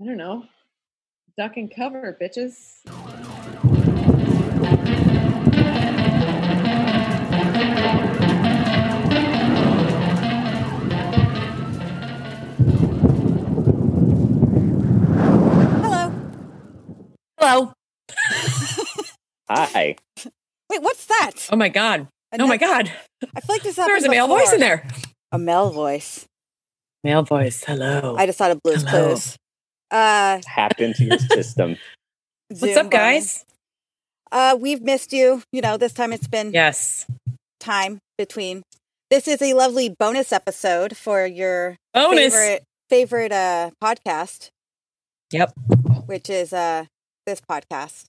I don't know. Duck and cover, bitches. Hello. Hello. Hi. Wait, what's that? Oh my god. A Oh my god. I feel like this There's a male before. voice in there. A male voice. Male voice. Hello. I just thought of Blue's Hello. Clues. Uh, Hacked into your system. What's up, guys? Uh, we've missed you. You know, this time it's been Yes. time between. This is a lovely bonus episode for your Bonus. favorite favorite uh podcast, Yep. which is uh this podcast.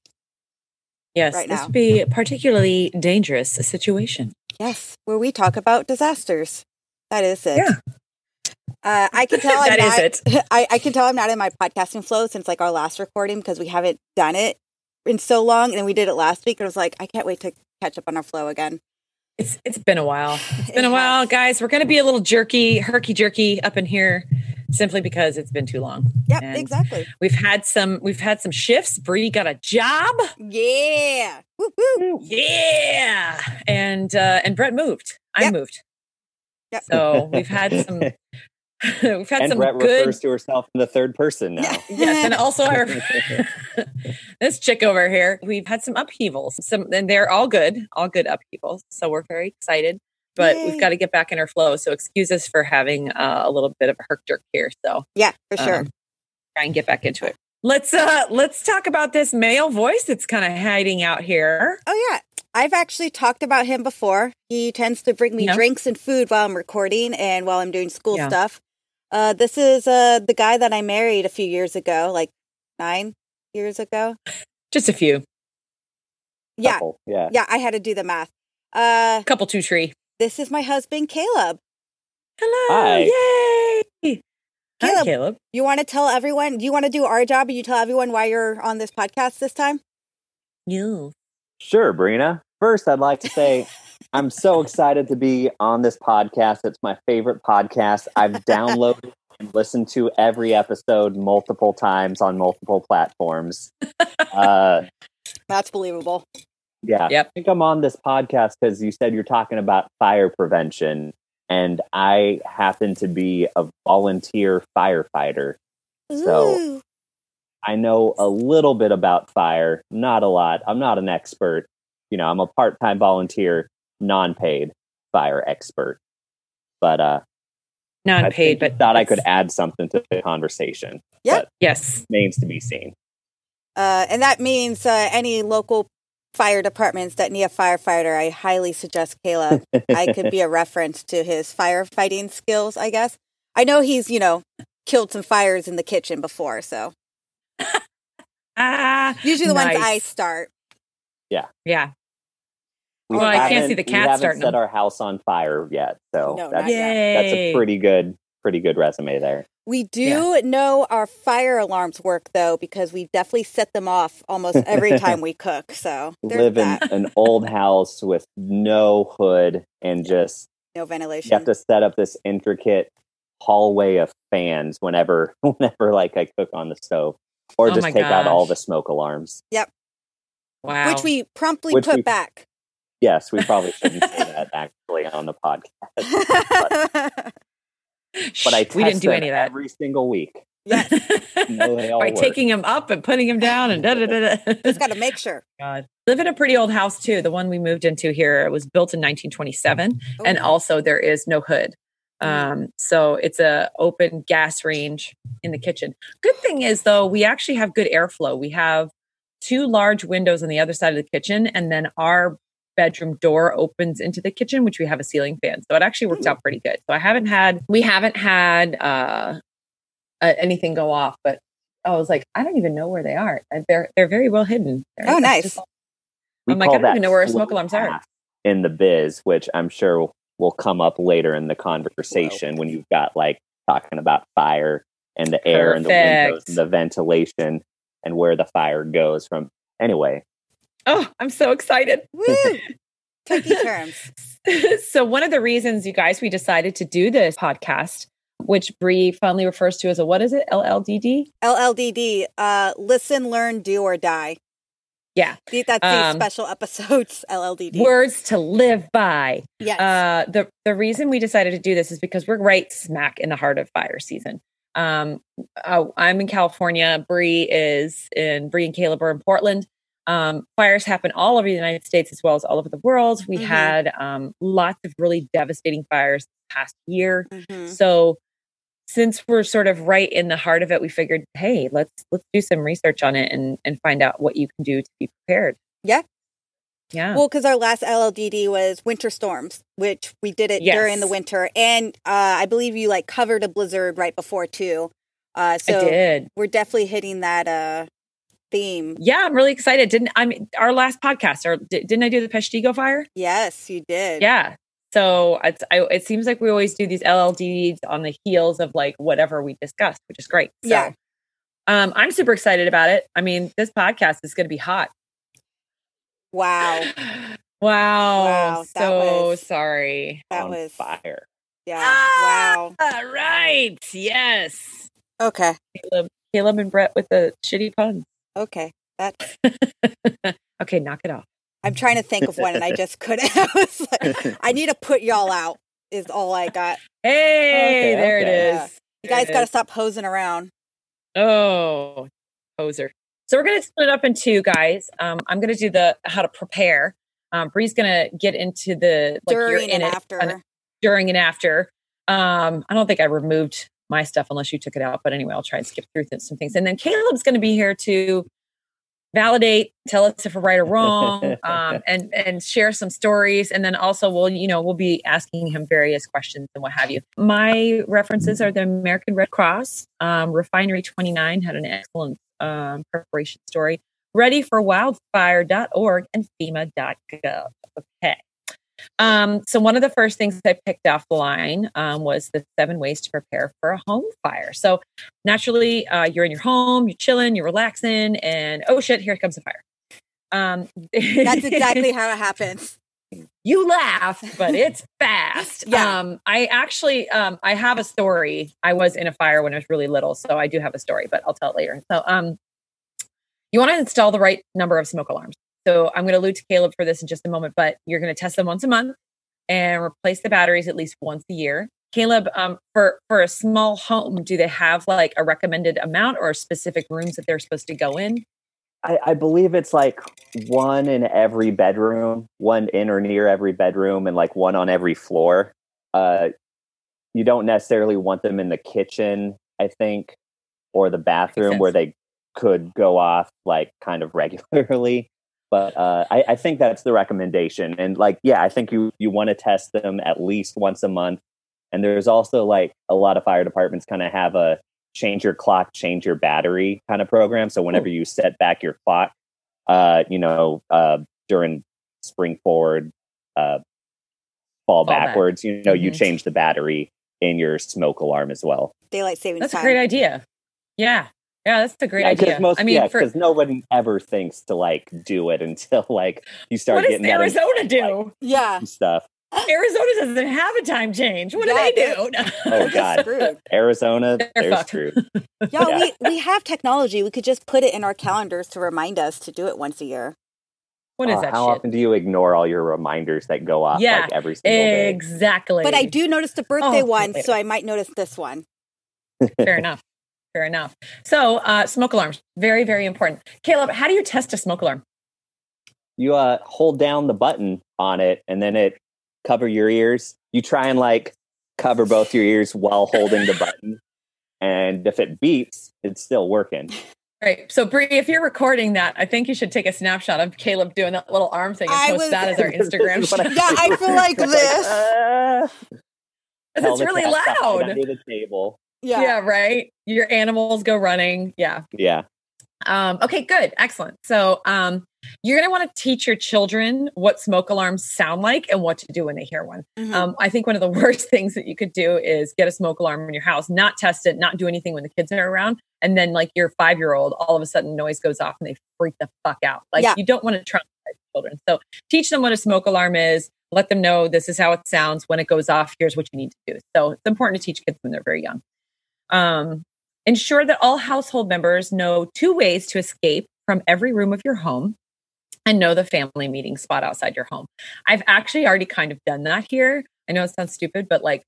Yes. right this now. would be a particularly dangerous situation. Yes, where we talk about disasters. That is it. Yeah. Uh, I can tell I'm That not, it. I, I can tell I'm not in my podcasting flow since like our last recording because we haven't done it in so long, and we did it last week. And I was like, I can't wait to catch up on our flow again. It's it's been a while. It's been It a while, has. guys. We're gonna be a little jerky, herky jerky up in here simply because it's been too long. Yep, And exactly. We've had some we've had some shifts. Bree got a job. Yeah. Woo, woo. Yeah. And uh and Brett moved. I moved. Yep. So we've had some we've had and some Brett good refers to herself in the third person now. Yeah. yes, and also I this chick over here. We've had some upheavals, some, and they're all good, all good upheavals. So we're very excited, but Yay. we've got to get back in our flow. So excuse us for having uh, a little bit of a herk jerk here. So Yeah, for sure. um, try and get back into it. Let's uh let's talk about this male voice that's kind of hiding out here. oh yeah. I've actually talked about him before. He tends to bring me Yeah. drinks and food while I'm recording and while I'm doing school Yeah. stuff. Uh, this is uh, the guy that I married a few years ago, like nine years ago. Just a few, Yeah, Couple, Yeah. yeah, I had to do the math. Uh, couple two tree. this is my husband, Caleb. Hello, Hi. yay! Hi, Caleb. Caleb. You want to tell everyone? Do you want to do our job and you tell everyone why you're on this podcast this time? You. Sure, Brina. First, I'd like to say I'm so excited to be on this podcast. It's my favorite podcast. I've downloaded and listened to every episode multiple times on multiple platforms. Uh, That's believable. yeah. Yep. I think I'm on this podcast because you said you're talking about fire prevention, and I happen to be a volunteer firefighter. So- I know a little bit about fire, not a lot. I'm not an expert. You know, I'm a part time volunteer, non paid fire expert. But uh, I Non-paid, think but thought I could add something to the conversation. Yeah. Yes, remains to be seen. Uh, and that means uh, any local fire departments that need a firefighter, I highly suggest Caleb. I could be a reference to his firefighting skills, I guess. I know he's, you know, killed some fires in the kitchen before, so ah, usually the ones I start. Yeah. yeah. We Well, I can't haven't- see the we cat haven't starting set our house on fire yet, so No, that's, that's a pretty good, pretty good resume there. We do know our fire alarms work though, because we definitely set them off almost every time we cook. So there's Live in an old house with no hood and just No ventilation. you have to set up this intricate hallway of fans whenever whenever like I cook on the stove or Oh just my take out all the smoke alarms. Yep. Wow. Which we promptly Which put we- back. Yes, we probably shouldn't say that actually on the podcast. But I Shh, we didn't do any of that. every single week. yes, No, By work. taking him up and putting him down and da da da da. just got to make sure. God. Live in a pretty old house too. The one we moved into here it was built in 1927, and also there is no hood. Mm. Um, so it's a open gas range in the kitchen. Good thing is though, we actually have good airflow. We have two large windows on the other side of the kitchen, and then our bedroom door opens into the kitchen, which we have a ceiling fan. So it actually works Ooh. out pretty good. So I haven't had we haven't had uh, uh anything go off, but I was like, I don't even know where they are. They're they're very well hidden. They're- Oh, nice. just- We I'm like, I don't even know where flow smoke alarms are. in the biz, which I'm sure will, will come up later in the conversation when you've got like talking about fire and the air and the windows and the ventilation and where the fire goes from. Anyway, Oh, I'm so excited. Woo! Turkey terms. so one of the reasons you guys we decided to do this podcast which Bree fondly refers to as a what is it? LLDD. LLDD, uh, listen, learn, do, or die. Yeah. That's these Um, special episodes, LLDD. Words to live by. yes. Uh, the the reason we decided to do this is because we're right smack in the heart of fire season. Um, oh, I'm in California. Bree is in Bree and Caleb are in Portland. Um, fires happen all over the United States as well as all over the world. We Mhm. had um, lots of really devastating fires this past year. Mhm. So since we're sort of right in the heart of it, we figured, hey, let's let's do some research on it and and find out what you can do to be prepared. Yeah. Yeah. Well, because our last LLDD was winter storms, which we did it during the winter, and uh, I believe you like covered a blizzard right before too. Uh, so we're definitely hitting that uh, theme. Yeah, I'm really excited. Didn't I mean our last podcast or di- didn't I do the Peshtigo fire? Yes, you did. Yeah. So it's, I, it seems like we always do these LLDs on the heels of like whatever we discussed, which is great. So, Yeah. Um, I'm super excited about it. I mean, this podcast is going to be hot. Wow. Wow. Wow, so was- sorry. That was fire. yeah. Ah, Wow. Right. Yes. Okay. Caleb, Caleb and Brett with the shitty puns. Okay. That okay, knock it off. I'm trying to think of one, and I just couldn't. I was like, I need to put y'all out. Is all I got. Hey, Okay, there okay. it Yeah. You guys got to stop posing around. Oh, poser. So we're going to split it up in two, guys. Um, I'm going to do the how to prepare. Um, Bree's going to get into the like during in and it, after. during and after. Um, I don't think I removed my stuff unless you took it out, but anyway, I'll try and skip through some things. And then Caleb's going to be here to validate, tell us if we're right or wrong, um, and and share some stories. And then also we'll you know we'll be asking him various questions and what have you. My references are the American Red Cross, um, Refinery 29 had an excellent um, preparation story. Ready for wildfire.org and FEMA.gov. Okay. Um, so one of the first things I picked off the line um, was the seven ways to prepare for a home fire. So naturally, uh, you're in your home, you're chilling, you're relaxing, and oh shit, here comes a fire. Um, That's exactly how it happens. you laugh, but it's fast. Yeah. Um, I actually, um, I have a story. I was in a fire when I was really little, so I do have a story, but I'll tell it later. So, um, you want to install the right number of smoke alarms. So I'm going to allude to Caleb for this in just a moment, but you're going to test them once a month and replace the batteries at least once a year. Caleb, um, for for a small home, do they have like a recommended amount or specific rooms that they're supposed to go in? I, I believe it's like one in every bedroom, one in or near every bedroom, and like one on every floor. Uh, you don't necessarily want them in the kitchen, I think, or the bathroom where they could go off like kind of regularly. But uh, I, I think that's the recommendation. And like, yeah, I think you you want to test them at least once a month. And there's also like a lot of fire departments kind of have a change your clock, change your battery kind of program. So whenever you set back your clock, uh, you know, uh, during spring forward, uh, fall, Fall back. backwards, you know, you Mhm. change the battery in your smoke alarm as well. Daylight saving. That's time. a great idea. Yeah, yeah, that's a great Yeah, 'cause idea. Most, I mean, yeah, for, because no one ever thinks to like do it until like you start what getting that Arizona do? Yeah. stuff. Arizona doesn't have a time change. What Yeah, do they do? Oh God, Arizona, They're they're fucked. screwed. Yeah, Yeah. we we have technology. We could just put it in our calendars to remind us to do it once a year. what is Uh, that how shit? often do you ignore all your reminders that go off Yeah, like every single day? Exactly. But I do notice the birthday Oh, one, later. so I might notice this one. Fair enough. Fair enough. So, uh, smoke alarms, very, very important. Caleb, how do you test a smoke alarm? you uh hold down the button on it and then it cover your ears you try and like cover both your ears while holding the button and if it beeps it's still working Right. So, Bree, if you're recording that, I think you should take a snapshot of Caleb doing that little arm thing and I post was- that as our Instagram. This is what shot. Yeah, I feel like this. uh, 'Cause tell it's really cat to hide loud. under the table Yeah. Yeah. right. Your animals go running. Yeah. yeah Um, okay, good. Excellent. So um, you're going to want to teach your children what smoke alarms sound like and what to do when they hear one. Mhm. Um, I think one of the worst things that you could do is get a smoke alarm in your house, not test it, not do anything when the kids are around. And then, like your five year old, all of a sudden noise goes off and they freak the fuck out. Like, Yeah. you don't want to traumatize children. So, teach them what a smoke alarm is, let them know this is how it sounds when it goes off. Here's what you need to do. So it's important to teach kids when they're very young. Um, ensure that all household members know two ways to escape from every room of your home and know the family meeting spot outside your home. I've actually already kind of done that here. I know it sounds stupid, but like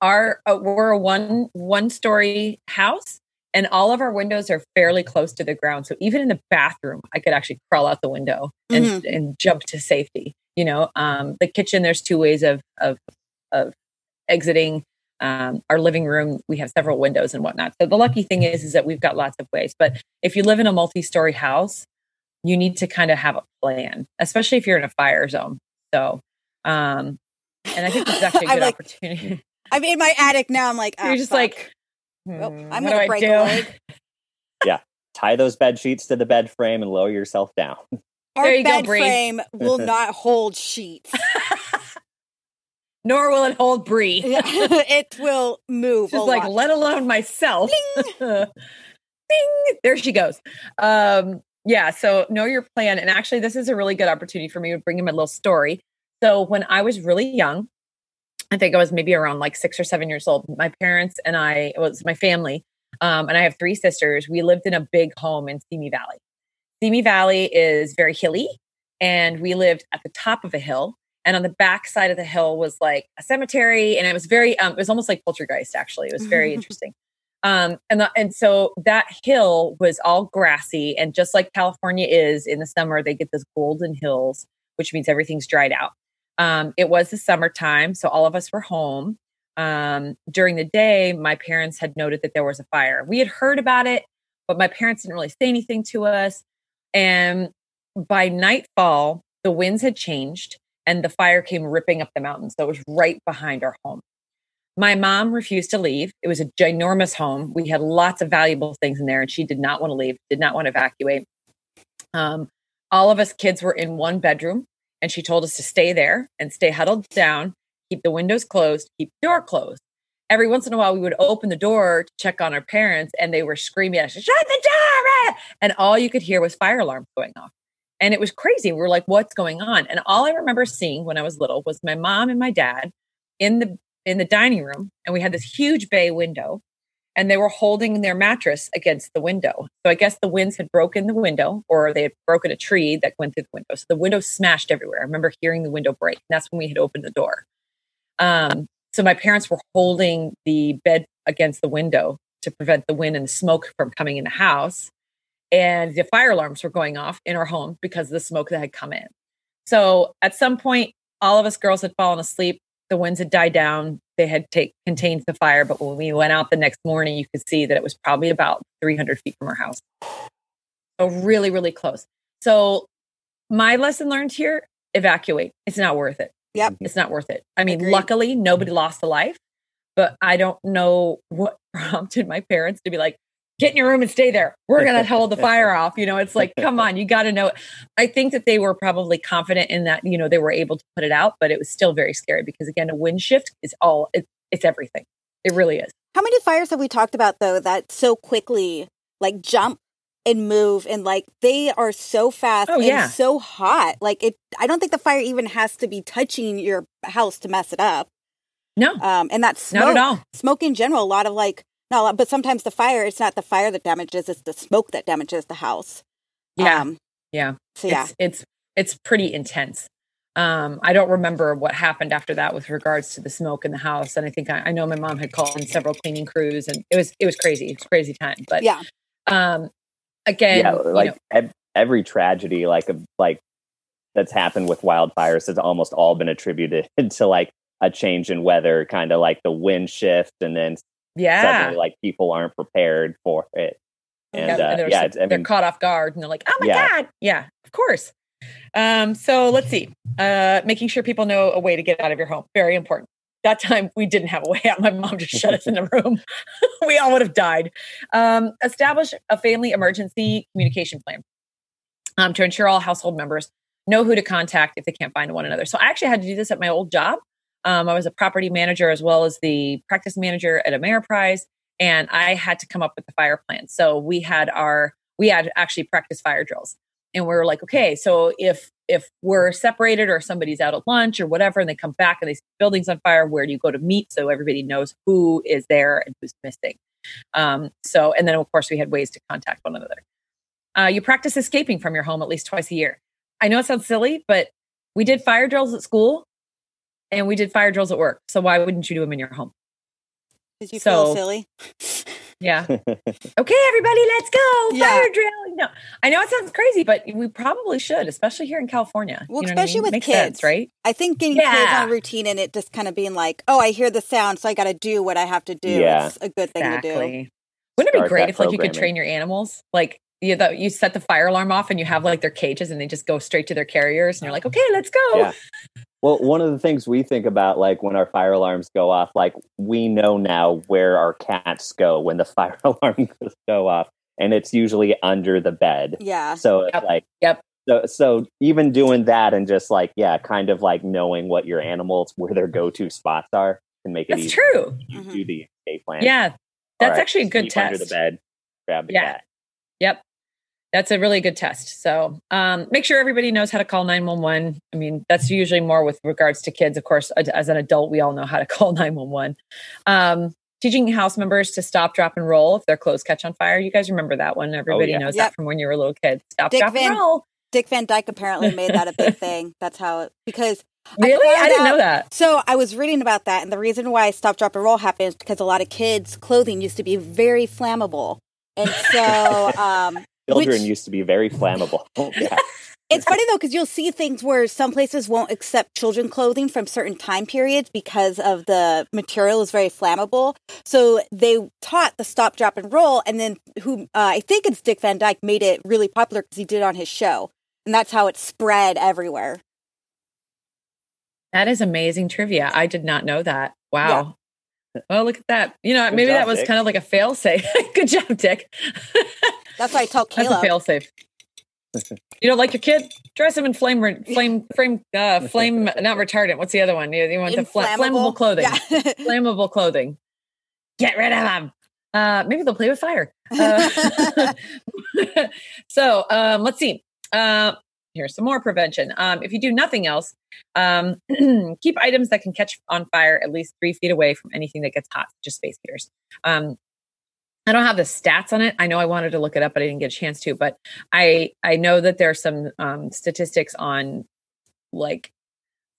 our uh, we're a one one story house and all of our windows are fairly close to the ground. So even in the bathroom, I could actually crawl out the window and, mm-hmm. and jump to safety. You know, um, the kitchen. There's two ways of of of exiting. Um, our living room, we have several windows and whatnot. So the lucky thing is, is that we've got lots of ways. But if you live in a multi-story house, you need to kind of have a plan, especially if you're in a fire zone. So, um, and I think this is actually a good like, opportunity. I'm in my attic now. I'm like, oh, you're just fuck. like, oh, I'm going to break a leg. yeah. Tie those bed sheets to the bed frame and lower yourself down. Our bed go, frame will not hold sheets. Nor will it hold Bree. it will move. She's like, lot. let alone myself. Ding. Ding. There she goes. Um, yeah. So know your plan. And actually, this is a really good opportunity for me to bring him a little story. So when I was really young, I think I was maybe around like six or seven years old. My parents and I, it was my family, um, and I have three sisters. We lived in a big home in Simi Valley. Simi Valley is very hilly, and we lived at the top of a hill. And on the back side of the hill was like a cemetery, and it was very, um, it was almost like poltergeist. Actually, it was very interesting. Um, and the, and so that hill was all grassy, and just like California is in the summer, they get those golden hills, which means everything's dried out. Um, it was the summertime, so all of us were home. Um, during the day, my parents had noted that there was a fire. We had heard about it, but my parents didn't really say anything to us. And by nightfall, the winds had changed and the fire came ripping up the mountain. So it was right behind our home. My mom refused to leave. It was a ginormous home. We had lots of valuable things in there, and she did not want to leave, did not want to evacuate. Um, all of us kids were in one bedroom and she told us to stay there and stay huddled down, keep the windows closed, keep the door closed. Every once in a while, we would open the door to check on our parents, and they were screaming at us, "Shut the door!" And all you could hear was fire alarms going off, and it was crazy. We were like, "What's going on?" And all I remember seeing when I was little was my mom and my dad in the in the dining room, and we had this huge bay window, and they were holding their mattress against the window. So I guess the winds had broken the window or they had broken a tree that went through the window. So the window smashed everywhere. I remember hearing the window break. And that's when we had opened the door. Um, so my parents were holding the bed against the window to prevent the wind and the smoke from coming in the house. And the fire alarms were going off in our home because of the smoke that had come in. So at some point, all of us girls had fallen asleep. The winds had died down they had take, contained the fire. But when we went out the next morning, you could see that it was probably about 300 feet from our house. So really, really close. So my lesson learned here, evacuate. It's not worth it. Yep. It's not worth it. I mean, Agreed. luckily nobody lost a life, but I don't know what prompted my parents to be like, get in your room and stay there. We're going to hold the fire off. You know, it's like, come on, you got to know. I think that they were probably confident in that, you know, they were able to put it out, but it was still very scary because, again, a wind shift is all, it, it's everything. It really is. How many fires have we talked about, though, that so quickly like jump and move and like they are so fast oh, yeah. and so hot. Like it, I don't think the fire even has to be touching your house to mess it up. No. Um, and that's smoke, not at all. Smoke in general, a lot of like no, but sometimes the fire, it's not the fire that damages, it's the smoke that damages the house. Yeah. Um, yeah. So yeah. It's, it's, it's pretty intense. Um, I don't remember what happened after that with regards to the smoke in the house. And I think I, I know my mom had called in several cleaning crews and it was, it was crazy. It was crazy time. But yeah. Um, again, yeah, like you know, every tragedy, like, like that's happened with wildfires has almost all been attributed to like a change in weather, kind of like the wind shift and then yeah. suddenly like people aren't prepared for it. And, yeah, uh, and yeah I mean, they're caught off guard and they're like oh my yeah. god! Yeah of course. Um so let's see. Uh making sure people know a way to get out of your home very important. That time we didn't have a way out. My mom just shut us in the room. We all would have died. Um establish a family emergency communication plan um, to ensure all household members know who to contact if they can't find one another. So i actually had to do this at my old job um, I was a property manager as well as the practice manager at Ameriprise, and I had to come up with the fire plan. So we had our we had actually practice fire drills, and we're like, okay, so if if we're separated or somebody's out at lunch or whatever, and they come back and they see buildings on fire, where do you go to meet so everybody knows who is there and who's missing? Um, so, and then of course we had ways to contact one another. Uh, you practice escaping from your home at least twice a year. I know it sounds silly, but we did fire drills at school and we did fire drills at work. So why wouldn't you do them in your home? Did you So- feel silly? Yeah. okay, everybody, let's go. Yeah. Fire drill. No, I know it sounds crazy, but we probably should, especially here in California. Well, You know what I especially mean? with Makes kids. sense, right? I think getting kids on a routine and it just kind of being like, oh, I hear the sound, so I got to do what I have to do. Yeah. It's a good thing to do. Wouldn't it be Start great if like you could train your animals? Like you, the, you set the fire alarm off and you have like their cages and they just go straight to their carriers and you're like, okay, let's go. Yeah. Well, one of the things we think about, like when our fire alarms go off, like we know now where our cats go when the fire alarm goes go off, and it's usually under the bed. Yeah. So it's Yep. like, Yep. So, so even doing that and just like, yeah, kind of like knowing what your animals where their go to spots are can make it That's easy. true. You Mhm. do the escape plan. Yeah. That's right, actually a good test. under the bed. Grab the Yeah. cat. Yep. That's a really good test. So um, make sure everybody knows how to call 911. I mean, that's usually more with regards to kids. Of course, as an adult, we all know how to call 911. Um, teaching house members to stop, drop, and roll if their clothes catch on fire. You guys remember that one? Everybody yeah. knows Yep. that from when you were a little kid. Stop, Dick drop, Van- and roll. Dick Van Dyke apparently made that a big thing. That's how it, because Really? I, found didn't out- know that. So I was reading about that, and the reason why Stop, Drop, and Roll happened is because a lot of kids' clothing used to be very flammable, and so um, Children Which- used to be very flammable. yeah. it's funny though because you'll see things where some places won't accept children clothing from certain time periods because of the material is very flammable. So they taught the Stop, Drop, and Roll, and then who uh, I think it's Dick Van Dyke made it really popular because he did it on his show, and that's how it spread everywhere. That is amazing trivia. I did not know that. Wow. Well, look at that. You know, Good maybe job, that was Dick. kind of like a fail safe. Good job, Dick. That's why I tell That's a fail safe. You don't like your kid? Dress him in flame, re- flame, flame, uh, flame, not retardant. What's the other one? You, you want the fla- flammable clothing. Yeah. Flammable clothing. Get rid of them. Uh, maybe they'll play with fire. Uh, so um, let's see. Uh, here's some more prevention. Um, if you do nothing else, um, keep items that can catch on fire at least three feet away from anything that gets hot, just space heaters. Um, I don't have the stats on it. I know I wanted to look it up, but I didn't get a chance to. But I I know that there are some um, statistics on like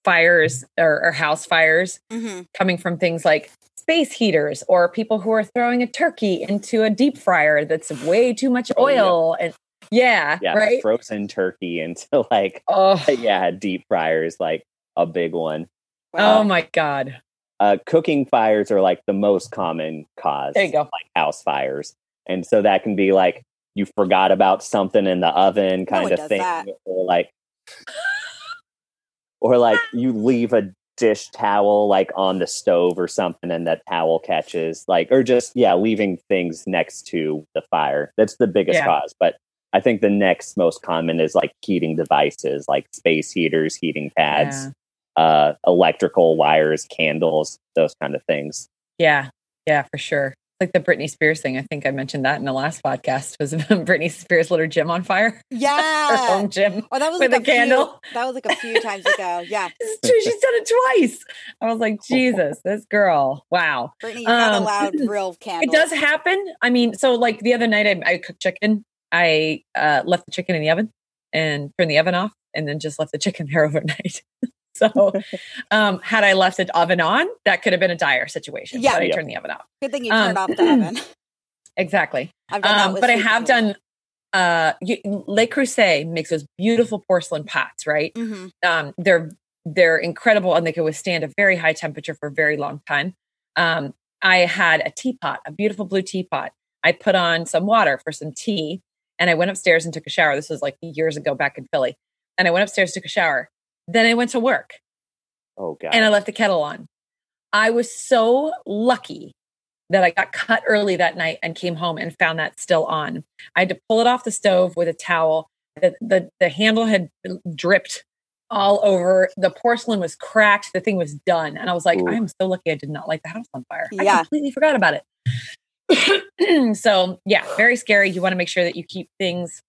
fires or, or house fires hmm coming from things like space heaters or people who are throwing a turkey into a deep fryer that's way too much Oh, yeah. oil and yeah, Yeah. right. Frozen turkey into like, Oh, yeah, deep fryers, like a big one. oh my god. Uh, cooking fires are like the most common cause. There you go. like house fires. And so that can be like you forgot about something in the oven kind one of thing. that. Or like or like you leave a dish towel like on the stove or something and that towel catches. Like or just yeah, leaving things next to the fire. That's the biggest Yeah. cause. But I think the next most common is like heating devices like space heaters, heating pads, uh electrical wires, candles, those kind of things. Yeah, yeah, for sure. Like the Britney Spears thing. I think I mentioned that in the last podcast. Was Britney Spears lit her gym on fire? Yeah. Her Yeah. home gym. Oh, that was With like a a few- candle? that was like a few times ago. Yeah, true. She's done it twice. I was like, Jesus, this girl. Wow. Britney, you're not Um, allowed real It candles. It does happen. I mean, so like the other night, I, I cooked chicken. I uh, left the chicken in the oven and turned the oven off, and then just left the chicken there overnight. so, um, had I left the oven on, that could have been a dire situation. Yeah. but I Yeah. turned the oven off. Good thing you um, turned off the oven. Exactly. I've done that Um, but I have too. done. Uh, you, Le Creuset makes those beautiful porcelain pots, right? Mhm. um, they're they're incredible and they can withstand a very high temperature for a very long time. Um, I had a teapot, a beautiful blue teapot. I put on some water for some tea, and I went upstairs and took a shower. This was like years ago back in Philly, and I went upstairs took a shower. Then I went to work Oh god. and I left the kettle on. I was so lucky that I got cut early that night and came home and found that still on. I had to pull it off the stove with a towel. The, the, the handle had dripped all over. The porcelain was cracked. The thing was done. And I was like, Ooh. I am so lucky I did not light the house on fire. I completely forgot about it. so, yeah, very scary. You want to make sure that you keep things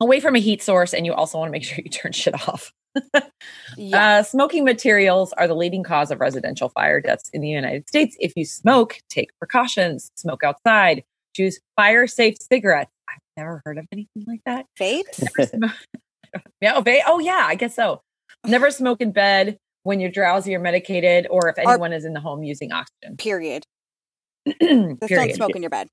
away from a heat source, and you also want to make sure you turn shit off. Yeah. Uh, smoking materials are the leading cause of residential fire deaths in the United States. If you smoke, take precautions. Smoke outside. Choose fire safe cigarettes. I've never heard of anything like that. Vapes? Yeah, oh, va- oh, yeah, I guess so. Never smoke in bed when you're drowsy or medicated, or if Or- anyone is in the home using oxygen. Period. Just don't smoke in your bed.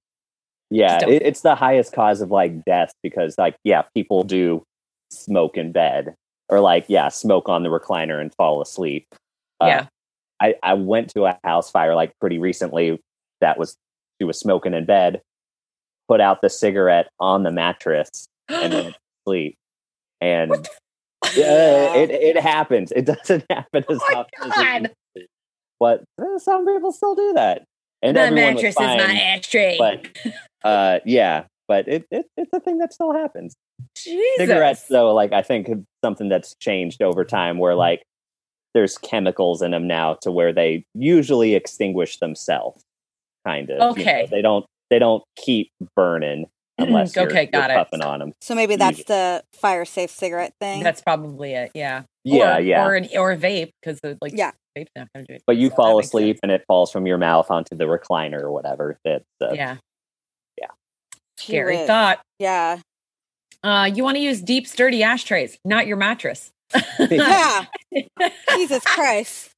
Yeah, it, it's the highest cause of like death because like yeah, people do smoke in bed or like yeah, smoke on the recliner and fall asleep. Uh, Yeah. I I went to a house fire like pretty recently that was she was smoking in bed, put out the cigarette on the mattress and then sleep. And yeah, it it happens. It doesn't happen as Oh often as it. But uh, some people still do that. And the mattress is my ashtray. but uh yeah but it, it it's a thing that still happens Jesus. cigarettes though like i think something that's changed over time where like there's chemicals in them now to where they usually extinguish themselves kind of you know, Okay. they don't they don't keep burning unless you're, Okay, got you're it. puffing on them So maybe that's the fire safe cigarette thing. That's probably it. Yeah. yeah or, yeah Or an, or a vape because like Yeah. vape's not going to do it. but you So fall asleep sense. and it falls from your mouth onto the recliner or whatever that's uh, Yeah. Yeah. Scary thought. Yeah. Uh, you want to use deep, sturdy ashtrays, not your mattress. Yeah. Jesus Christ.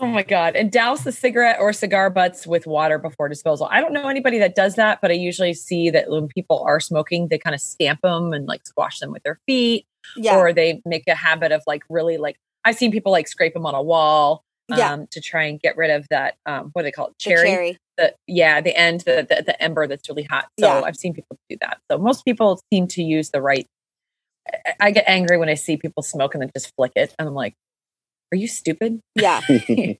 Oh my God. And douse the cigarette or cigar butts with water before disposal. I don't know anybody that does that, but I usually see that when people are smoking, they kind of stamp them and like squash them with their feet, Yeah. or they make a habit of like really like, I've seen people like scrape them on a wall um, Yeah. to try and get rid of that, um, what do they call it? The Cherry. Cherry. the yeah the end the, the the ember that's really hot so Yeah. i've seen people do that so most people seem to use the right I- i get angry when i see people smoke and then just flick it and i'm like are you stupid Yeah. i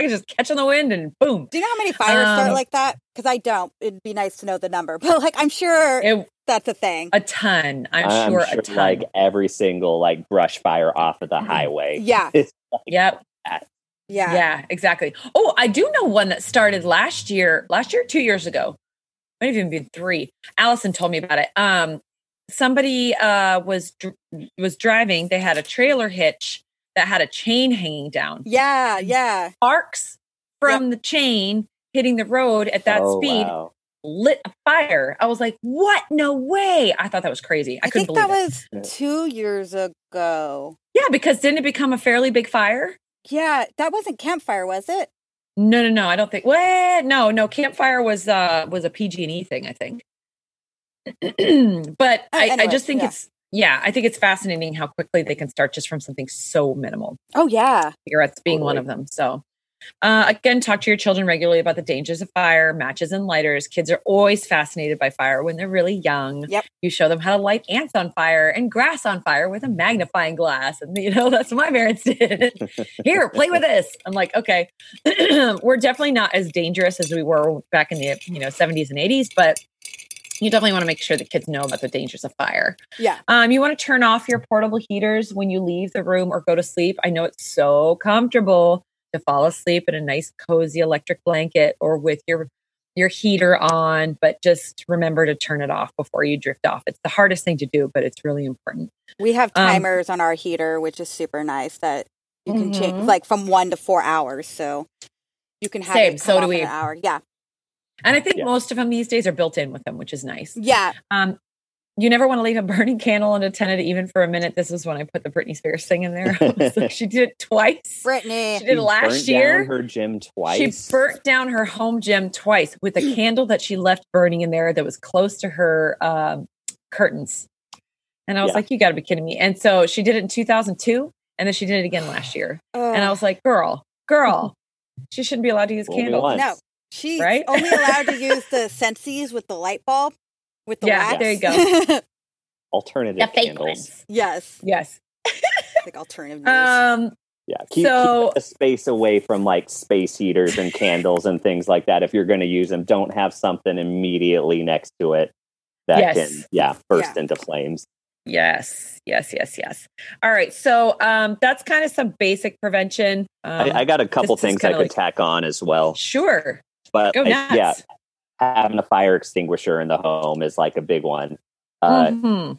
can just catch on the wind and boom Do you know how many fires start Um, like that? Because I don't. It'd be nice to know the number, but like I'm sure it, that's a thing. a ton i'm, I'm sure, sure a ton like every single like brush fire off of the highway Yeah. It's yep Yeah. yeah. exactly oh i do know one that started last year last year two years ago might have even been three allison told me about it um somebody uh was dr- was driving they had a trailer hitch that had a chain hanging down Yeah. Yeah. sparks from the chain hitting the road at that Oh, speed wow. lit a fire i was like what no way i thought that was crazy i, I, couldn't think that it was two years ago. yeah because didn't it become a fairly big fire Yeah. That wasn't Camp Fire, was it? no no no i don't think what no no Camp Fire was uh was a pg&e thing i think but Oh, I, I just think yeah. it's yeah i think it's fascinating how quickly they can start just from something so minimal Oh yeah. cigarettes being one of them so uh, again talk to your children regularly about the dangers of fire matches and lighters. Kids are always fascinated by fire when they're really young. Yep. you show them how to light ants on fire and grass on fire with a magnifying glass. And you know that's what my parents did. Here play with this. I'm like okay. We're definitely not as dangerous as we were back in the you know 70s and 80s but you definitely want to make sure the kids know about the dangers of fire. Yeah. um, you want to turn off your portable heaters when you leave the room or go to sleep. I know it's so comfortable to fall asleep in a nice, cozy electric blanket or with your your heater on, but just remember to turn it off before you drift off. It's the hardest thing to do, but it's really important. We have Um, timers on our heater, which is super nice that you can change Mhm. like from one to four hours. So you can have Same, it so do we. an hour. Yeah. And I think Yeah. most of them these days are built in with them, which is nice. Yeah. Um, you never want to leave a burning candle unattended, even for a minute. This is when I put the Britney Spears thing in there. So she did it twice. Britney. She did it She last burnt year. down her gym twice. She burnt down her home gym twice with a candle that she left burning in there that was close to her um, curtains. And I was Yeah. like, you got to be kidding me. And so she did it in 2002, and then she did it again last year. And I was like, girl, girl, she shouldn't be allowed to use candles. no, she's Right? only allowed to use the Scentsy's with the light bulb with the Yeah, wax. there you go. Alternative The fake candles. ones. yes, Yes. like alternative news. Um, Yeah, keep, So- keep a space away from like space heaters and candles and things like that. If you're going to use them, don't have something immediately next to it that Yes. can, yeah, burst Yeah. into flames. yes, yes, yes, yes. All right. So um, that's kind of some basic prevention. Um, I, I got a couple things I could like- tack on as well, sure. but Go I- nuts. yeah, having a fire extinguisher in the home is like a big one. Uh, Mhm.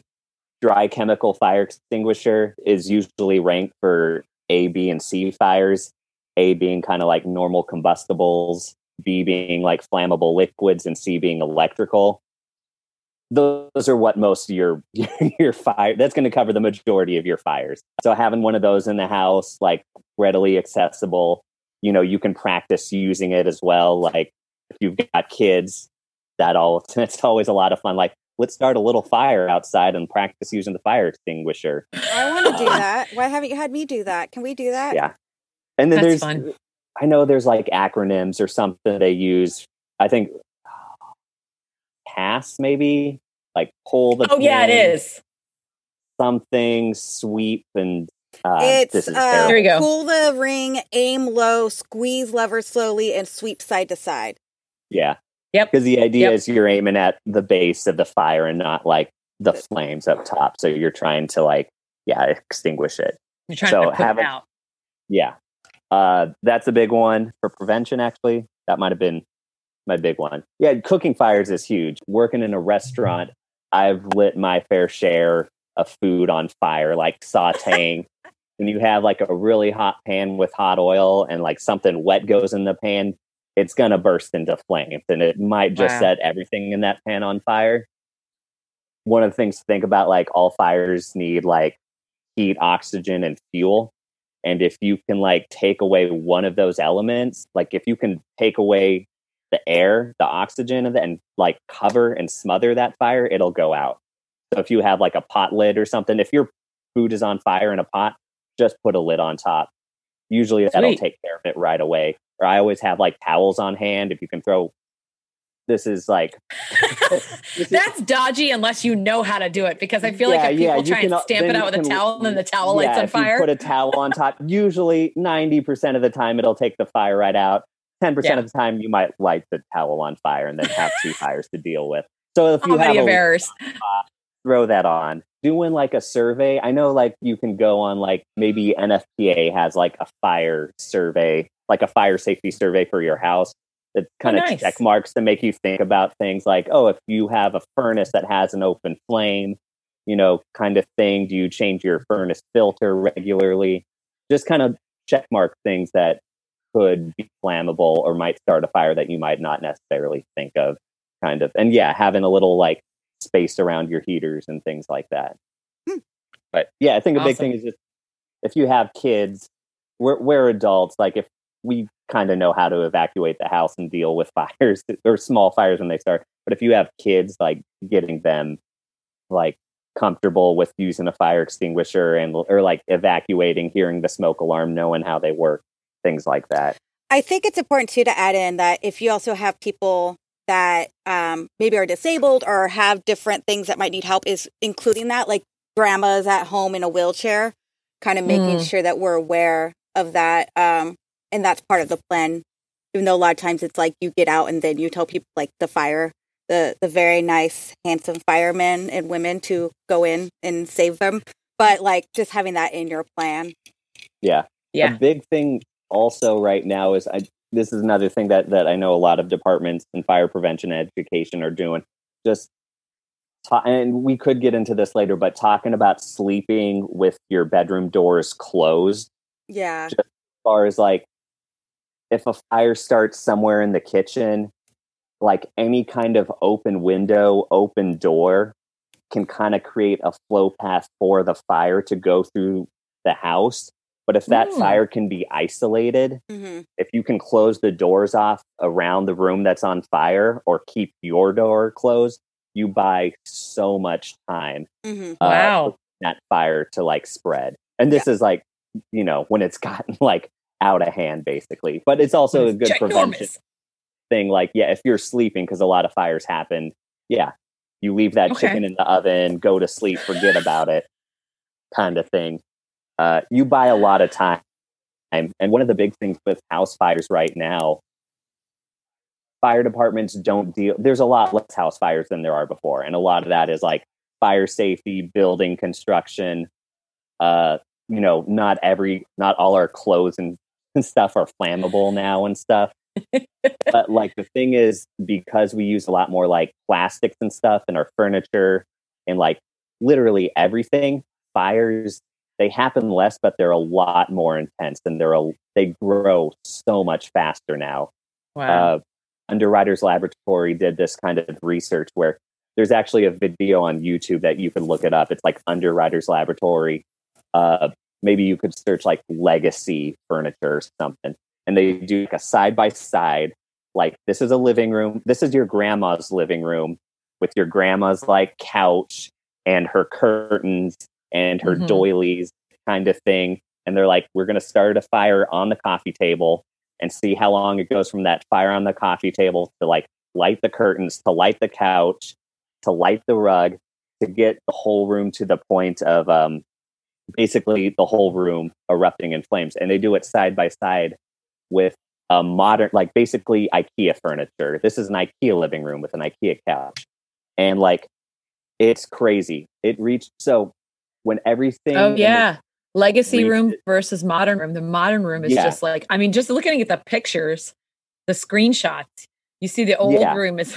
dry chemical fire extinguisher is usually ranked for A, B, and C fires. A being kind of like normal combustibles, B being like flammable liquids, and C being electrical. Those are what most of your your fire. That's going to cover the majority of your fires. So having one of those in the house, like readily accessible, you know, you can practice using it as well. Like if you've got kids, that all it's always a lot of fun. Like let's start a little fire outside and practice using the fire extinguisher. I want to do that. Why haven't you had me do that? Can we do that? Yeah. And then That's there's, fun. I know there's like acronyms or something they use. I think pass maybe like pull the. Oh yeah, it is. something sweep and. Uh, it's this uh. There you go. pull the ring, aim low, squeeze lever slowly, and sweep side to side. Yeah. Yep. Because the idea Yep. is you're aiming at the base of the fire and not like the flames up top. So you're trying to like, yeah, extinguish it. You're trying So to put have it out. Yeah. Uh, that's a big one for prevention, actually. That might have been my big one. Yeah, cooking fires is huge. Working in a restaurant, I've lit my fair share of food on fire, like sauteing. when you have like a really hot pan with hot oil and like something wet goes in the pan, it's going to burst into flames and it might just Wow. set everything in that pan on fire. One of the things to think about like all fires need like heat, oxygen, and fuel. And if you can like take away one of those elements, like if you can take away the air, the oxygen of it, and like cover and smother that fire, it'll go out. So if you have like a pot lid or something, if your food is on fire in a pot, just put a lid on top. Usually that'll Sweet. take care of it right away. Or I always have like towels on hand. If you can throw, this is like That's dodgy unless you know how to do it because I feel Yeah, like if people you try can, and uh, stamp it out with a towel and then the towel lights on fire. You put a towel on top. Usually, ninety percent of the time, it'll take the fire right out. Ten percent of the time, you might light the towel on fire and then have two fires to deal with. So if you have a, errors? throw that on. Doing like a survey. I know, like you can go on like maybe NFPA has like a fire survey, like a fire safety survey for your house. That kind of nice. check marks to make you think about things like, oh, if you have a furnace that has an open flame, you know, kind of thing. Do you change your furnace filter regularly? Just kind of check mark things that could be flammable or might start a fire that you might not necessarily think of. Kind of, and yeah, having a little like space around your heaters and things like that. Hmm. But yeah, I think a big thing is just if you have kids, we're, we're adults. Like if we kind of know how to evacuate the house and deal with fires or small fires when they start. But if you have kids, like getting them like comfortable with using a fire extinguisher and or like evacuating, hearing the smoke alarm, knowing how they work, things like that. I think it's important too to add in that if you also have people that um, maybe are disabled or have different things that might need help, is including that, like grandma's at home in a wheelchair, kind of making Mm. sure that we're aware of that. Um, and that's part of the plan. Even though a lot of times it's like you get out and then you tell people like the fire, the the very nice, handsome firemen and women to go in and save them. But like just having that in your plan. Yeah. Yeah. A big thing also right now is I this is another thing that that I know a lot of departments in fire prevention and education are doing. Just ta- and we could get into this later, but talking about sleeping with your bedroom doors closed Yeah. Just as far as like if a fire starts somewhere in the kitchen, like any kind of open window, open door can kind of create a flow path for the fire to go through the house. But if that Mm. fire can be isolated, hmm if you can close the doors off around the room that's on fire or keep your door closed, you buy so much time hmm uh, Wow. that fire to like spread. And this is like, you know, when it's gotten like out of hand, basically. But it's also a good prevention thing. Like, yeah, if you're sleeping, because a lot of fires happen, yeah, you leave that Okay. chicken in the oven, go to sleep, forget about it, kind of thing. Uh, you buy a lot of time. And one of the big things with house fires right now, fire departments don't deal. There's a lot less house fires than there are before, and a lot of that is like fire safety, building construction. Uh, you know, not every, not all our clothes and, and stuff are flammable now and stuff. but like the thing is, because we use a lot more like plastics and stuff in our furniture and like literally everything, fires they happen less, but they're a lot more intense, and they're a, they grow so much faster now. Wow. Uh, Underwriters Laboratory did this kind of research where there's actually a video on YouTube that you can look it up. It's like Underwriters Laboratory. Uh, maybe you could search like legacy furniture or something, and they do like a side by side. Like this is a living room. This is your grandma's living room with your grandma's like couch and her curtains and her Mhm. doilies kind of thing. And they're like, we're going to start a fire on the coffee table and see how long it goes from that fire on the coffee table to like light the curtains, to light the couch, to light the rug, to get the whole room to the point of um, basically the whole room erupting in flames. And they do it side by side with a modern, like basically IKEA furniture. This is an IKEA living room with an IKEA couch. And like, it's crazy. It reached so when everything. oh in the- yeah. Legacy reached room versus modern room. The modern room is Yeah. just like I mean, just looking at the pictures, the screenshots, you see the old Yeah. room is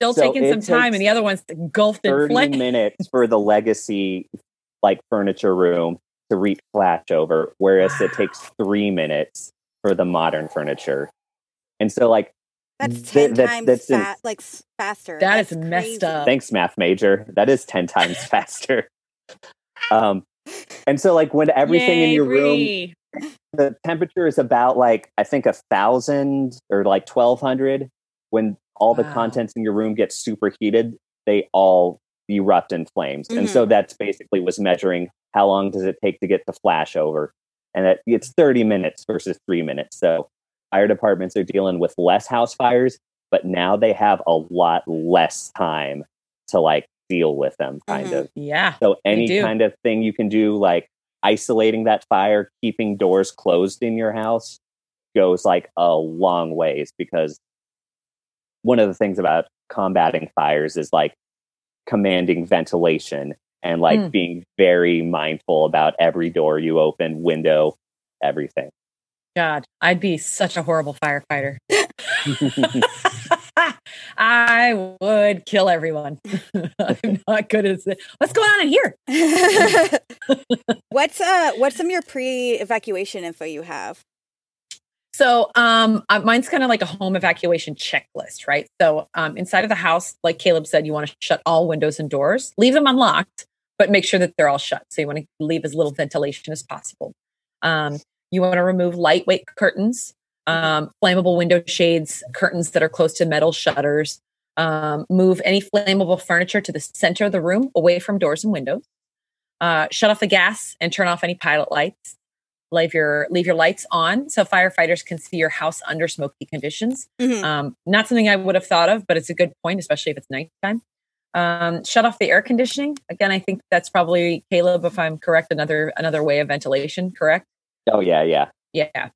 still So taking some time, and the other one's engulfed in 30 minutes for the legacy like furniture room to reach flashover, whereas it takes three minutes for the modern furniture. And so, like, That's th- ten that- times that's in- fa- like s- faster. That is That's messed crazy. up. thanks, math major. That is 10 times faster. Um, and so, like, when everything in your room, the temperature is about like, I think, a thousand or like 1200. When all the contents in your room get superheated, they all erupt in flames. And so that's basically was measuring how long does it take to get the flash over. And that it's 30 minutes versus three minutes. So fire departments are dealing with less house fires, but now they have a lot less time to like deal with them, kind Mhm. of. Yeah. So any kind of thing you can do, like isolating that fire, keeping doors closed in your house, goes like a long ways because one of the things about combating fires is like commanding ventilation and like Mm. being very mindful about every door you open, window, everything. God, I'd be such a horrible firefighter. I would kill everyone. I'm not good at it. What's going on in here? what's uh what's some of your pre-evacuation info you have? So, um, mine's kind of like a home evacuation checklist, right? So, um, inside of the house, like Caleb said, you want to shut all windows and doors, leave them unlocked, but make sure that they're all shut. So, you want to leave as little ventilation as possible. Um, you want to remove lightweight curtains, um, flammable window shades, curtains that are close to metal shutters. Um, move any flammable furniture to the center of the room, away from doors and windows. Uh, shut off the gas and turn off any pilot lights leave your leave your lights on so firefighters can see your house under smoky conditions. Mhm. Um, not something I would have thought of, but it's a good point, especially if it's nighttime. Um, shut off the air conditioning. Again, I think that's probably Caleb, if I'm correct, another another way of ventilation. Correct? oh yeah, yeah. Yeah.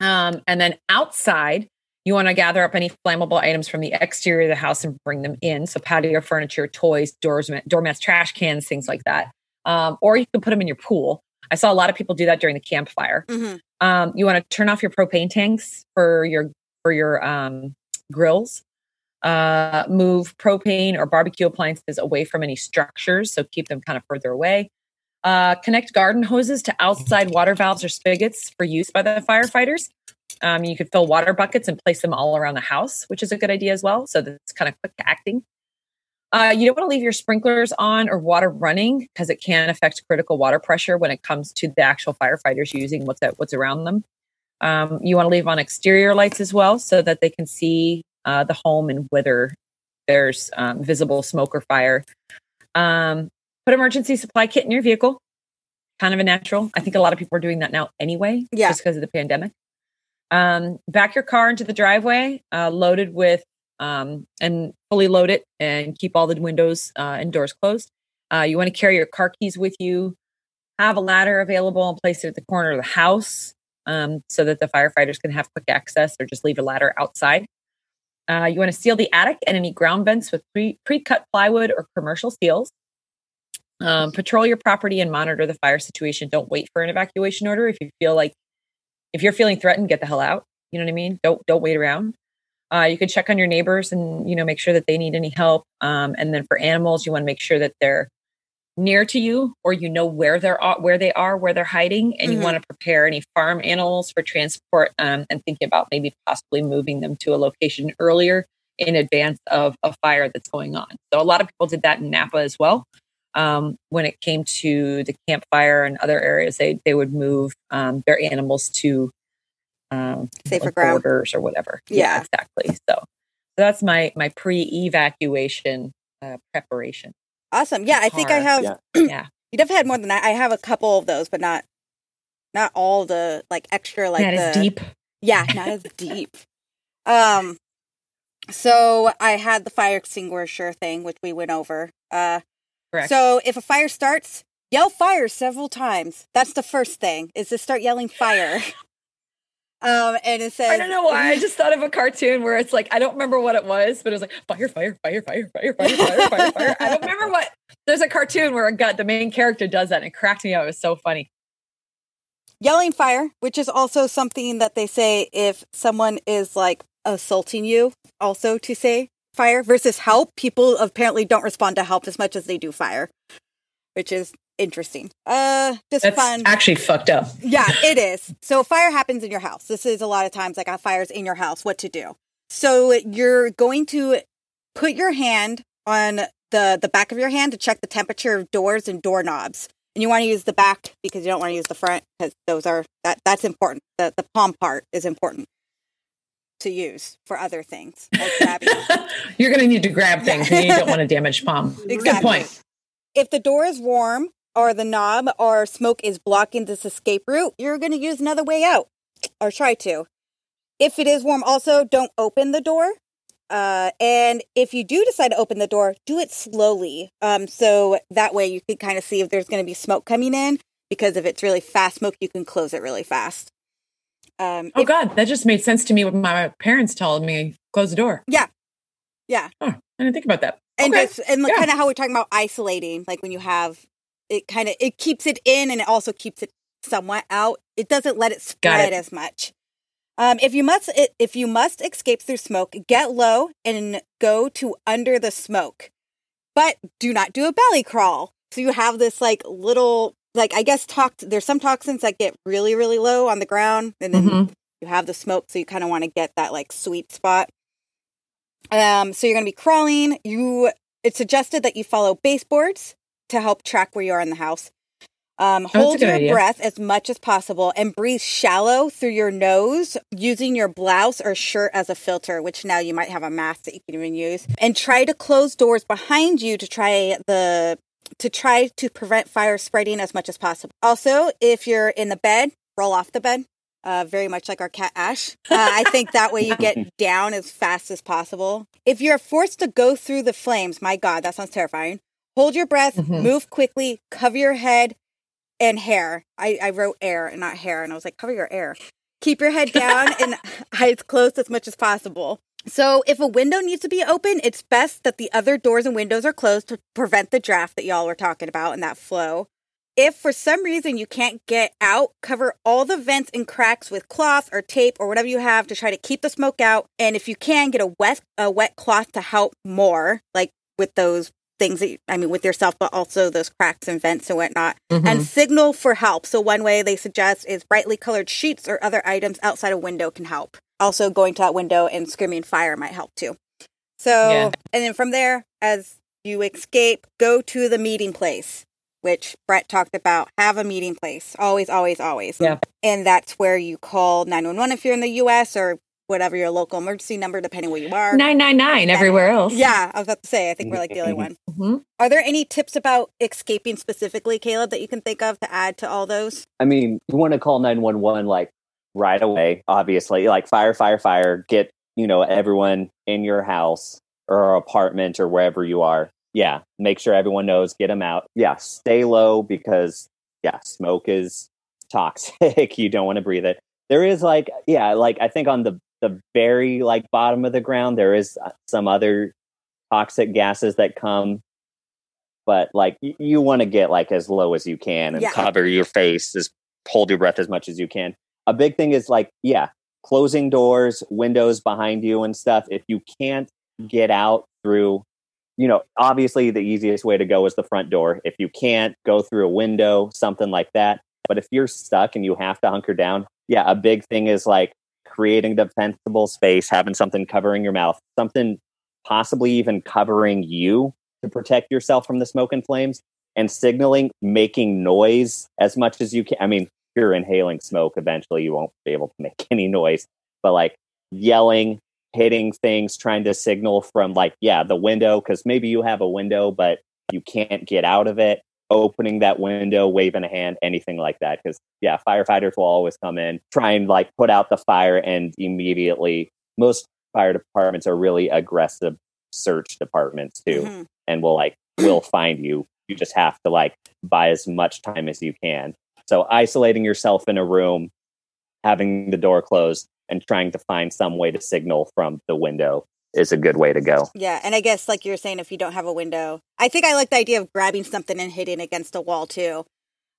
Um, and then outside, you want to gather up any flammable items from the exterior of the house and bring them in. So patio furniture, toys, doors, doormats, trash cans, things like that. Um, or you can put them in your pool. I saw a lot of people do that during the Camp Fire. Mhm. Um, you want to turn off your propane tanks for your for your um, grills. Uh, move propane or barbecue appliances away from any structures, so keep them kind of further away. Uh, connect garden hoses to outside water valves or spigots for use by the firefighters. Um, you could fill water buckets and place them all around the house, which is a good idea as well. So that's kind of quick acting. Uh, you don't want to leave your sprinklers on or water running because it can affect critical water pressure when it comes to the actual firefighters using what's at, what's around them. Um, you want to leave on exterior lights as well so that they can see uh, the home and whether there's um, visible smoke or fire. Um, put emergency supply kit in your vehicle. Kind of a natural. I think a lot of people are doing that now anyway, Yeah. just because of the pandemic. Um, back your car into the driveway, uh, loaded with um, and fully load it and keep all the windows uh, and doors closed. Uh, you want to carry your car keys with you. Have a ladder available and place it at the corner of the house um, so that the firefighters can have quick access or just leave a ladder outside. Uh, you want to seal the attic and any ground vents with pre pre-cut plywood or commercial seals. Um, patrol your property and monitor the fire situation. Don't wait for an evacuation order. If you feel like if you're feeling threatened, get the hell out. You know what I mean? Don't don't wait around. Uh, you can check on your neighbors and you know make sure that they need any help. Um, and then for animals, you want to make sure that they're near to you or you know where they're where they are where they're hiding and mm-hmm. you want to prepare any farm animals for transport um, and thinking about maybe possibly moving them to a location earlier in advance of a fire that's going on so a lot of people did that in napa as well um, when it came to the Camp Fire and other areas they they would move um, their animals to um, safer ground borders or whatever yeah. yeah exactly so, so that's my my pre-evacuation uh, preparation Awesome. Yeah, I think I have. Yeah. yeah. You'd have had more than that. I have a couple of those, but not not all the like extra like not the, as deep. Yeah, not as deep. Um, so I had the fire extinguisher thing, which we went over. Uh, Correct. So if a fire starts, yell fire several times. That's the first thing. Is to start yelling fire. Um, and it says, I don't know why. I just thought of a cartoon where it's like, I don't remember what it was, but it was like fire, fire, fire, fire, fire, fire, fire, fire, fire. I don't remember what. There's a cartoon where a gut, the main character does that and it cracked me up. It was so funny. Yelling fire, which is also something that they say if someone is like assaulting you, also to say fire versus help. People apparently don't respond to help as much as they do fire, which is interesting. Uh, just That's fun. Actually, fucked up. Yeah, it is. So fire happens in your house. This is a lot of times like a fire's in your house. What to do? So you're going to put your hand on the the back of your hand to check the temperature of doors and doorknobs. And you want to use the back because you don't want to use the front because those are that that's important. The the palm part is important to use for other things like. You're going to need to grab things and you don't want to damage palm. Exactly. Good point. If the door is warm, or the knob or smoke is blocking this escape route, you're going to use another way out or try to. If it is warm, also don't open the door. Uh, and if you do decide to open the door, do it slowly. Um, so that way you can kind of see if there's going to be smoke coming in. Because if it's really fast smoke, you can close it really fast. Um, oh if, God, that just made sense to me when my parents told me close the door. Yeah, yeah. Oh, I didn't think about that. And okay. just and yeah. kind of how we're talking about isolating, like when you have it kind of it keeps it in and it also keeps it somewhat out. It doesn't let it spread it. as much. Um, if you must if you must escape through smoke, get low and go to under the smoke, but do not do a belly crawl. So you have this like little like I guess tox. There's some toxins that get really really low on the ground, and then mm-hmm. you have the smoke. So you kind of want to get that like sweet spot. Um, so you're going to be crawling. You it's suggested that you follow baseboards to help track where you are in the house. Um, hold your idea. breath as much as possible and breathe shallow through your nose using your blouse or shirt as a filter, which now you might have a mask that you can even use. And try to close doors behind you to try the to try to prevent fire spreading as much as possible. Also, if you're in the bed, roll off the bed. Uh, very much like our cat Ash. Uh, I think that way you get down as fast as possible. If you're forced to go through the flames, my God, that sounds terrifying. Hold your breath, mm-hmm. move quickly, cover your head and hair. I, I wrote air and not hair, and I was like, cover your air. Keep your head down and eyes closed as much as possible. So, if a window needs to be open, it's best that the other doors and windows are closed to prevent the draft that y'all were talking about and that flow. If for some reason you can't get out, cover all the vents and cracks with cloth or tape or whatever you have to try to keep the smoke out. And if you can, get a wet a wet cloth to help more, like with those things that, I mean, with yourself, but also those cracks and vents and whatnot, mm-hmm. and signal for help. So, one way they suggest is brightly colored sheets or other items outside a window can help. Also, going to that window and screaming fire might help too. So, yeah. and then from there, as you escape, go to the meeting place, which Brett talked about. Have a meeting place. Always, always, always. Yeah. And that's where you call 911 if you're in the US or whatever your local emergency number, depending where you are. 999 everywhere else. Yeah, I was about to say, I think we're like the only one. Mm-hmm. Are there any tips about escaping specifically, Caleb, that you can think of to add to all those? I mean, you want to call 911 like right away, obviously, like fire, fire, fire, get, you know, everyone in your house or apartment or wherever you are. Yeah, make sure everyone knows, get them out. Yeah, stay low because, yeah, smoke is toxic. you don't want to breathe it there is like yeah like i think on the the very like bottom of the ground there is uh, some other toxic gases that come but like y- you want to get like as low as you can and yeah. cover your face just hold your breath as much as you can a big thing is like yeah closing doors, windows behind you and stuff. If you can't get out through, you know, obviously the easiest way to go is the front door. If you can't go through a window, something like that. But if you're stuck and you have to hunker down, yeah, a big thing is like creating defensible space, having something covering your mouth, something possibly even covering you to protect yourself from the smoke and flames, and signaling, making noise as much as you can. I mean, if you're inhaling smoke, eventually you won't be able to make any noise, but like yelling, hitting things, trying to signal from like, yeah, the window, because maybe you have a window, but you can't get out of it opening that window, waving a hand, anything like that. Because yeah, firefighters will always come in, try and like put out the fire, and immediately most fire departments are really aggressive search departments too, Mhm. and will like will find you. You just have to like buy as much time as you can. So isolating yourself in a room, having the door closed, and trying to find some way to signal from the window is a good way to go. Yeah, and I guess like you're saying, if you don't have a window, I think I like the idea of grabbing something and hitting against a wall too.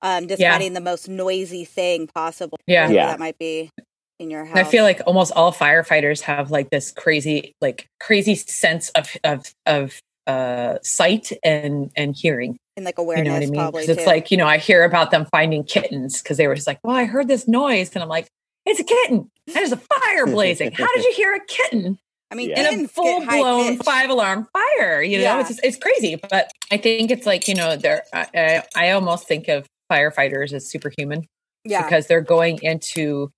Um, just Yeah. finding the most noisy thing possible. Yeah. Yeah. that might be in your house. I feel like almost all firefighters have like this crazy, like crazy sense of of of uh, sight and and hearing. and like awareness. You know what I mean? probably. Because it's too. like you know, I hear about them finding kittens because they were just like, "Well, I heard this noise," and I'm like, "It's a kitten. There's a fire blazing. How did you hear a kitten I mean, Yeah. in a full blown pitch. five alarm fire?" You know, Yeah. it's just, it's crazy. But I think it's like you know, they're I, I, I almost think of firefighters as superhuman Yeah, because they're going into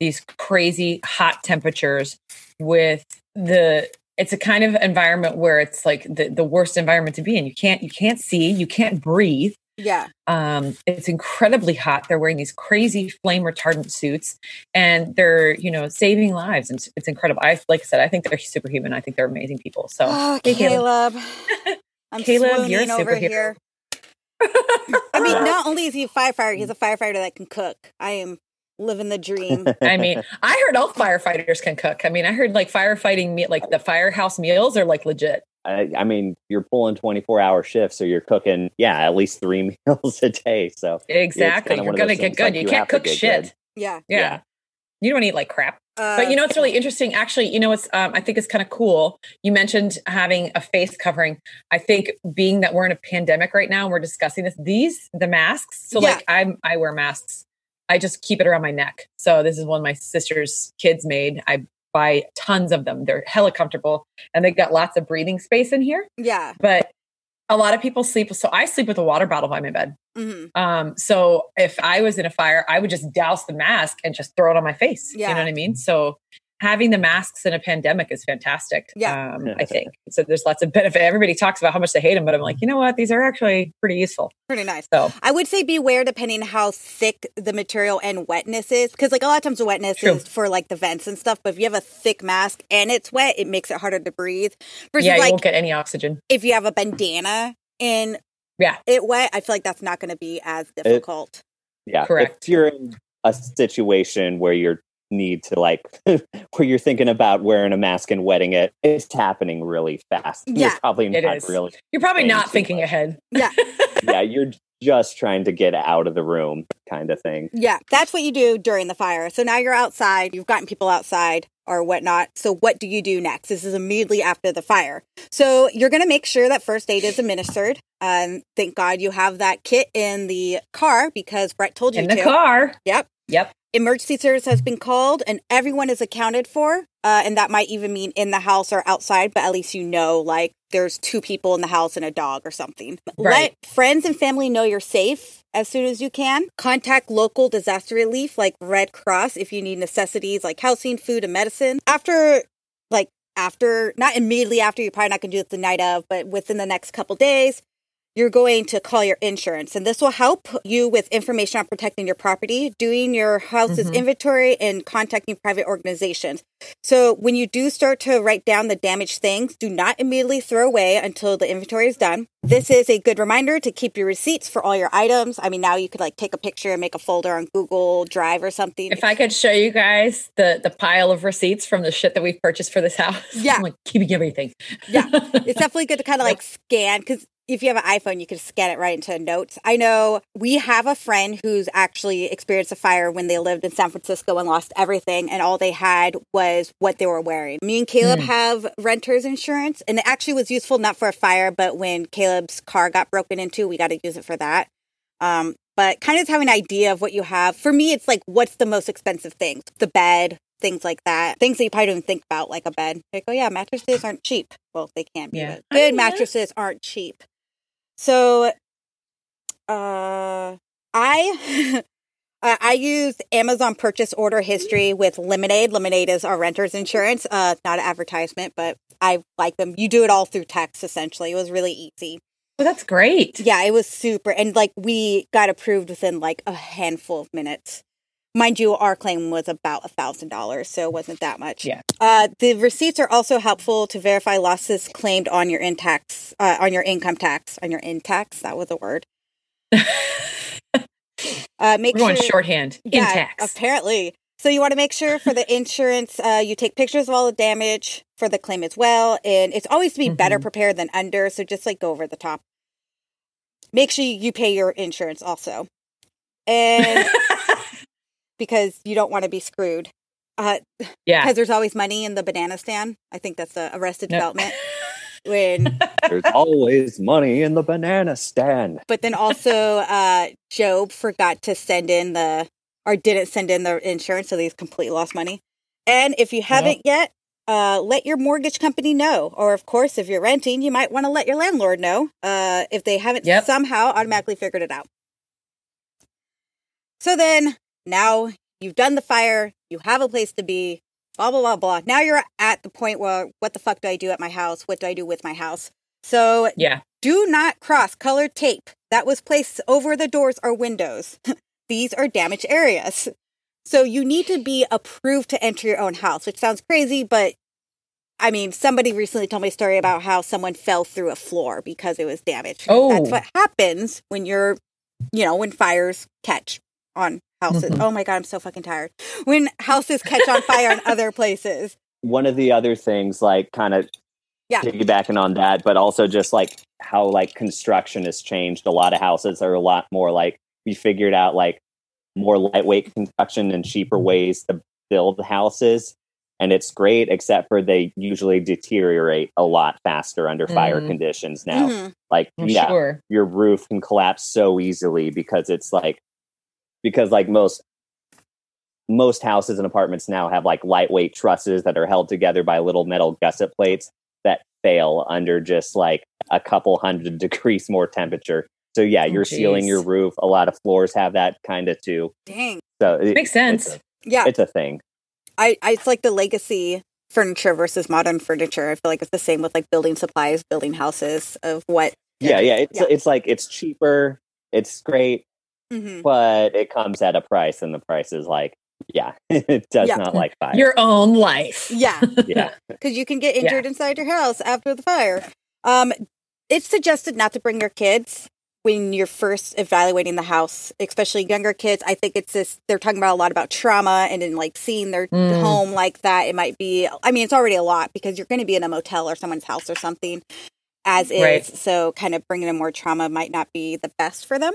these crazy hot temperatures with the it's a kind of environment where it's like the, the worst environment to be in you can't you can't see you can't breathe yeah, um, it's incredibly hot they're wearing these crazy flame retardant suits and they're you know saving lives and it's, incredible i like i said i think they're superhuman i think they're amazing people so Oh, hey, Caleb. Caleb. I'm Caleb, you're over here. I mean, not only is he a firefighter, he's a firefighter that can cook. I am living the dream. I mean, I heard all firefighters can cook. I mean, I heard like firefighting meal, like the firehouse meals are like legit. I, I mean, you're pulling 24 hour shifts, so you're cooking, yeah, at least three meals a day. So Exactly. You're gonna get good. like, you, you can't cook shit. good. yeah. Yeah. Yeah. You don't eat like crap. Uh, But you know, it's really interesting. Actually, you know, it's um, I think it's kind of cool. You mentioned having a face covering. I think being that we're in a pandemic right now, and we're discussing this. These the masks. So Yeah. like I'm I wear masks. I just keep it around my neck. So this is one my sister's kids made. I buy tons of them. They're hella comfortable, and they got lots of breathing space in here. yeah. But a lot of people sleep. So I sleep with a water bottle by my bed. hmm Um, so if I was in a fire, I would just douse the mask and just throw it on my face. Yeah. You know what I mean? So having the masks in a pandemic is fantastic. Yeah. Um, I think so. There's lots of benefit. Everybody talks about how much they hate them, but I'm like, you know what? These are actually pretty useful. Pretty nice. So I would say beware depending how thick the material and wetness is. Because like a lot of times the wetness True. is for like the vents and stuff. But if you have a thick mask and it's wet, it makes it harder to breathe. Versus yeah, you like won't get any oxygen. if you have a bandana and Yeah. it wet, I feel like that's not going to be as difficult. yeah, Correct. if you're in a situation where you need to like, where you're thinking about wearing a mask and wetting it, it's happening really fast. Yeah, you're probably not is. really, You're probably not you. thinking ahead. Yeah. yeah, you're just trying to get out of the room kind of thing. Yeah, that's what you do during the fire. So now you're outside, you've gotten people outside or whatnot. So what do you do next? This is immediately after the fire. So you're going to make sure that first aid is administered. Um, thank God you have that kit in the car because Brett told you In the to. car. Yep. Yep. Emergency service has been called and everyone is accounted for. Uh, and that might even mean in the house or outside, but at least you know, like, there's two people in the house and a dog or something. Right. Let friends and family know you're safe as soon as you can. Contact local disaster relief like Red Cross if you need necessities like housing, food, and medicine. After, like, after, not immediately after, you're probably not going to do it the night of, but within the next couple days, you're going to call your insurance and this will help you with information on protecting your property doing your house's Mhm. inventory and contacting private organizations so when you do start to write down the damaged things do not immediately throw away until the inventory is done this is a good reminder to keep your receipts for all your items i mean now you could like take a picture and make a folder on google drive or something If I could show you guys the the pile of receipts from the shit that we've purchased for this house, Yeah. I'm like keeping everything. Yeah. it's definitely good to kind of like scan because if you have an iPhone, you can scan it right into notes. I know we have a friend who's actually experienced a fire when they lived in San Francisco and lost everything, and all they had was what they were wearing. Me and Caleb Mm. have renter's insurance, and it actually was useful not for a fire, but when Caleb's car got broken into, we got to use it for that. Um, but kind of having an idea of what you have. For me, it's like, what's the most expensive things? The bed, things like that. Things that you probably don't even think about, like a bed. Like, oh yeah, mattresses aren't cheap. Well, they can't be, Yeah. but I good mean, mattresses aren't cheap. So, uh, I. Uh, I use Amazon purchase order history with Lemonade. Lemonade is our renter's insurance. Uh, not an advertisement, but I like them. You do it all through text, essentially. It was really easy. Well, that's great. Yeah, it was super. And like we got approved within like a handful of minutes. Mind you, our claim was about a thousand dollars, so it wasn't that much. Yeah. Uh, the receipts are also helpful to verify losses claimed on your in tax, uh, on your income tax, on your in tax. That was a word. Uh, make We're going shorthand. yeah, in tax. apparently. So you want to make sure for the insurance, uh, you take pictures of all the damage for the claim as well, and it's always to be better Mhm. prepared than under. So just like go over the top. Make sure you pay your insurance also, and because you don't want to be screwed. Uh, yeah. because there's always money in the banana stand. I think that's the Arrested Yep. Development. When, There's always money in the banana stand. but then also, uh, Job forgot to send in the or didn't send in the insurance, so he's completely lost money. And if you haven't yet, uh, let your mortgage company know. Or, of course, if you're renting, you might want to let your landlord know uh, if they haven't Yep. somehow automatically figured it out. So then, now you've done the fire, you have a place to be, blah, blah, blah, blah. Now you're at the point where, what the fuck do I do at my house? What do I do with my house? So yeah. do not cross colored tape that was placed over the doors or windows. These are damaged areas. So you need to be approved to enter your own house, which sounds crazy, but I mean, somebody recently told me a story about how someone fell through a floor because it was damaged. Oh. That's what happens when you're, you know, when fires catch on houses. Mhm. Oh my God, I'm so fucking tired. When houses catch on fire in other places. One of the other things, like kind of Yeah. piggybacking on that, but also just like how like construction has changed. A lot of houses are a lot more like we figured out like more lightweight construction and cheaper ways to build houses. And it's great, except for they usually deteriorate a lot faster under fire Mm. conditions now. Mhm. Like, I'm yeah, Sure. your roof can collapse so easily because it's like because like most most houses and apartments now have like lightweight trusses that are held together by little metal gusset plates that fail under just like a couple hundred degrees more temperature. So yeah, Oh, you're sealing your roof. A lot of floors have that kind of too. Dang. So it- Makes sense. It's a, Yeah. it's a thing. I, I it's like the legacy furniture versus modern furniture. I feel like it's the same with like building supplies, building houses of what. Yeah, yeah. It's Yeah. it's like it's cheaper. It's great, Mhm. but it comes at a price, and the price is like, yeah, it does Yeah. not like fire. Your own life. Yeah, yeah. because you can get injured inside your house after the fire. Um, it's suggested not to bring your kids when you're first evaluating the house, especially younger kids. I think it's this. They're talking about a lot about trauma and in like seeing their Mm. home like that. It might be. I mean, it's already a lot because you're going to be in a motel or someone's house or something. As is, Right. so kind of bringing in more trauma might not be the best for them.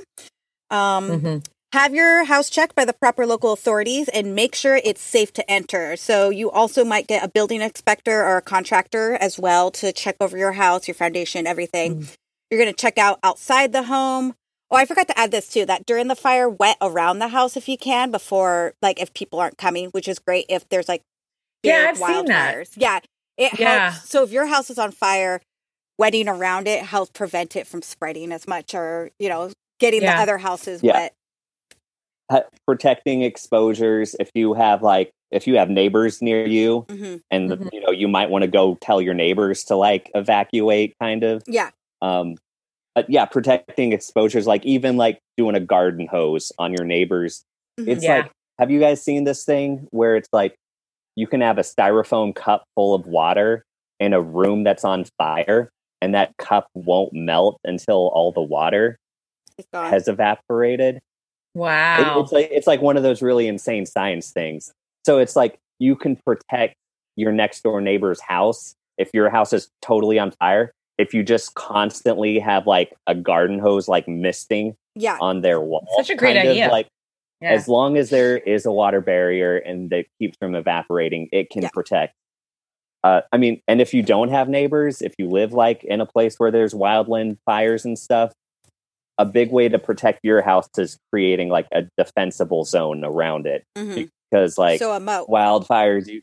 Um, Mhm. have your house checked by the proper local authorities and make sure it's safe to enter. So you also might get a building inspector or a contractor as well to check over your house, your foundation, everything. You're going to check out outside the home. Oh, I forgot to add this too that during the fire, wet around the house if you can before, like, if people aren't coming, which is great if there's like Yeah, I've seen that. wildfires. Yeah, it Yeah. helps. So if your house is on fire, wetting around it helps prevent it from spreading as much or, you know, getting Yeah. the other houses Yeah. wet. Ha- protecting exposures if you have like if you have neighbors near you hmm and Mhm. you know you might want to go tell your neighbors to like evacuate kind of Yeah. um but yeah protecting exposures like even like doing a garden hose on your neighbors Mhm. it's Yeah. like have you guys seen this thing where it's like you can have a styrofoam cup full of water in a room that's on fire and that cup won't melt until all the water It's gone. has evaporated It- Wow. it's like it's like one of those really insane science things. So it's like you can protect your next door neighbor's house if your house is totally on fire. if you just constantly have like a garden hose like misting Yeah. on their wall. Such a great idea. like Yeah. as long as there is a water barrier and that keeps from evaporating, it can Yeah. protect. Uh, I mean, and if you don't have neighbors, if you live like in a place where there's wildland fires and stuff, a big way to protect your house is creating like a defensible zone around it Mhm. because like so a moat. wildfires, you,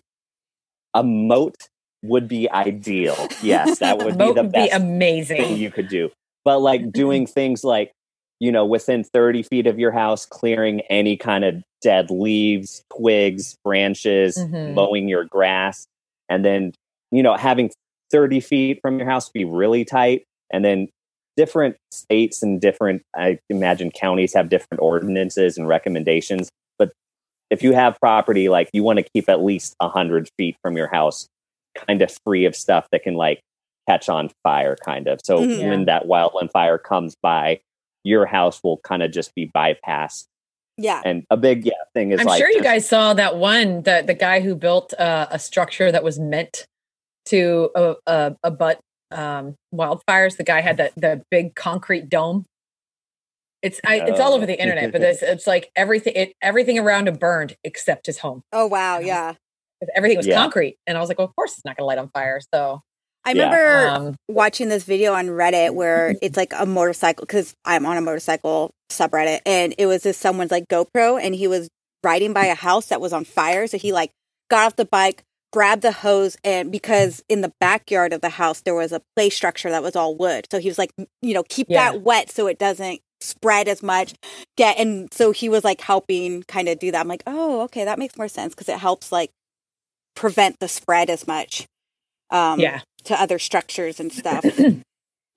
a moat would be ideal. Yes, that would be the would be best thing amazing. you could do. But like doing things like, you know, within 30 feet of your house, clearing any kind of dead leaves, twigs, branches, Mhm. mowing your grass, and then, you know, having 30 feet from your house be really tight. And then different states and different, I imagine counties have different ordinances and recommendations. But if you have property, like you want to keep at least 100 feet from your house, kind of free of stuff that can like catch on fire, kind of. So Mhm. when that wildland fire comes by, your house will kind of just be bypassed. Yeah. And a big yeah thing is I'm like sure you guys saw that one, the the guy who built uh, a structure that was meant to uh, uh, abut um, wildfires. The guy had the the big concrete dome. It's I, it's all Oh. over the internet, but it's it's like everything it everything around him burned except his home. Oh wow. Yeah. Everything was Yeah. concrete, and I was like, well, of course it's not going to light on fire. So I Yeah. remember um, watching this video on Reddit where it's like a motorcycle because I'm on a motorcycle subreddit and it was just someone's like GoPro and he was riding by a house that was on fire. So he like got off the bike, grabbed the hose, and because in the backyard of the house there was a play structure that was all wood. So he was like, you know, keep Yeah. that wet so it doesn't spread as much. Get and so he was like helping kind of do that. I'm like, oh, okay, that makes more sense because it helps like prevent the spread as much. Um, yeah, to other structures and stuff.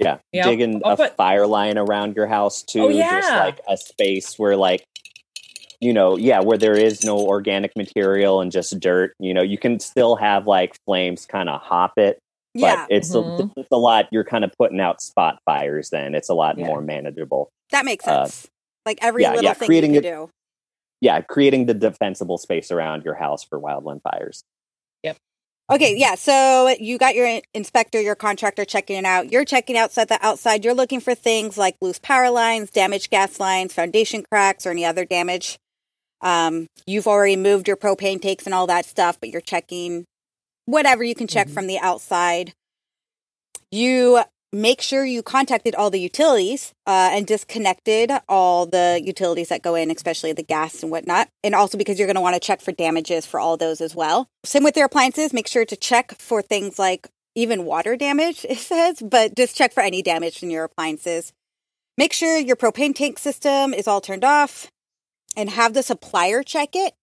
Yeah, Yeah, digging I'll a put- fire line around your house too. Oh, Just yeah. like a space where like you know, yeah, where there is no organic material and just dirt, you know, you can still have like flames kind of hop it, but yeah, it's Mhm. a, it's a lot you're kind of putting out spot fires then. It's a lot Yeah. more manageable. that makes uh, sense. like every yeah, little yeah, thing creating you it- can do. Yeah, creating the defensible space around your house for wildland fires. Yep. Okay, yeah. So you got your inspector, your contractor checking it out. You're checking outside the outside. You're looking for things like loose power lines, damaged gas lines, foundation cracks, or any other damage. Um, you've already moved your propane tanks and all that stuff, but you're checking whatever you can check Mhm. from the outside. You make sure you contacted all the utilities uh, and disconnected all the utilities that go in, especially the gas and whatnot. And also because you're going to want to check for damages for all those as well. Same with your appliances. Make sure to check for things like even water damage, it says, but just check for any damage in your appliances. Make sure your propane tank system is all turned off and have the supplier check it.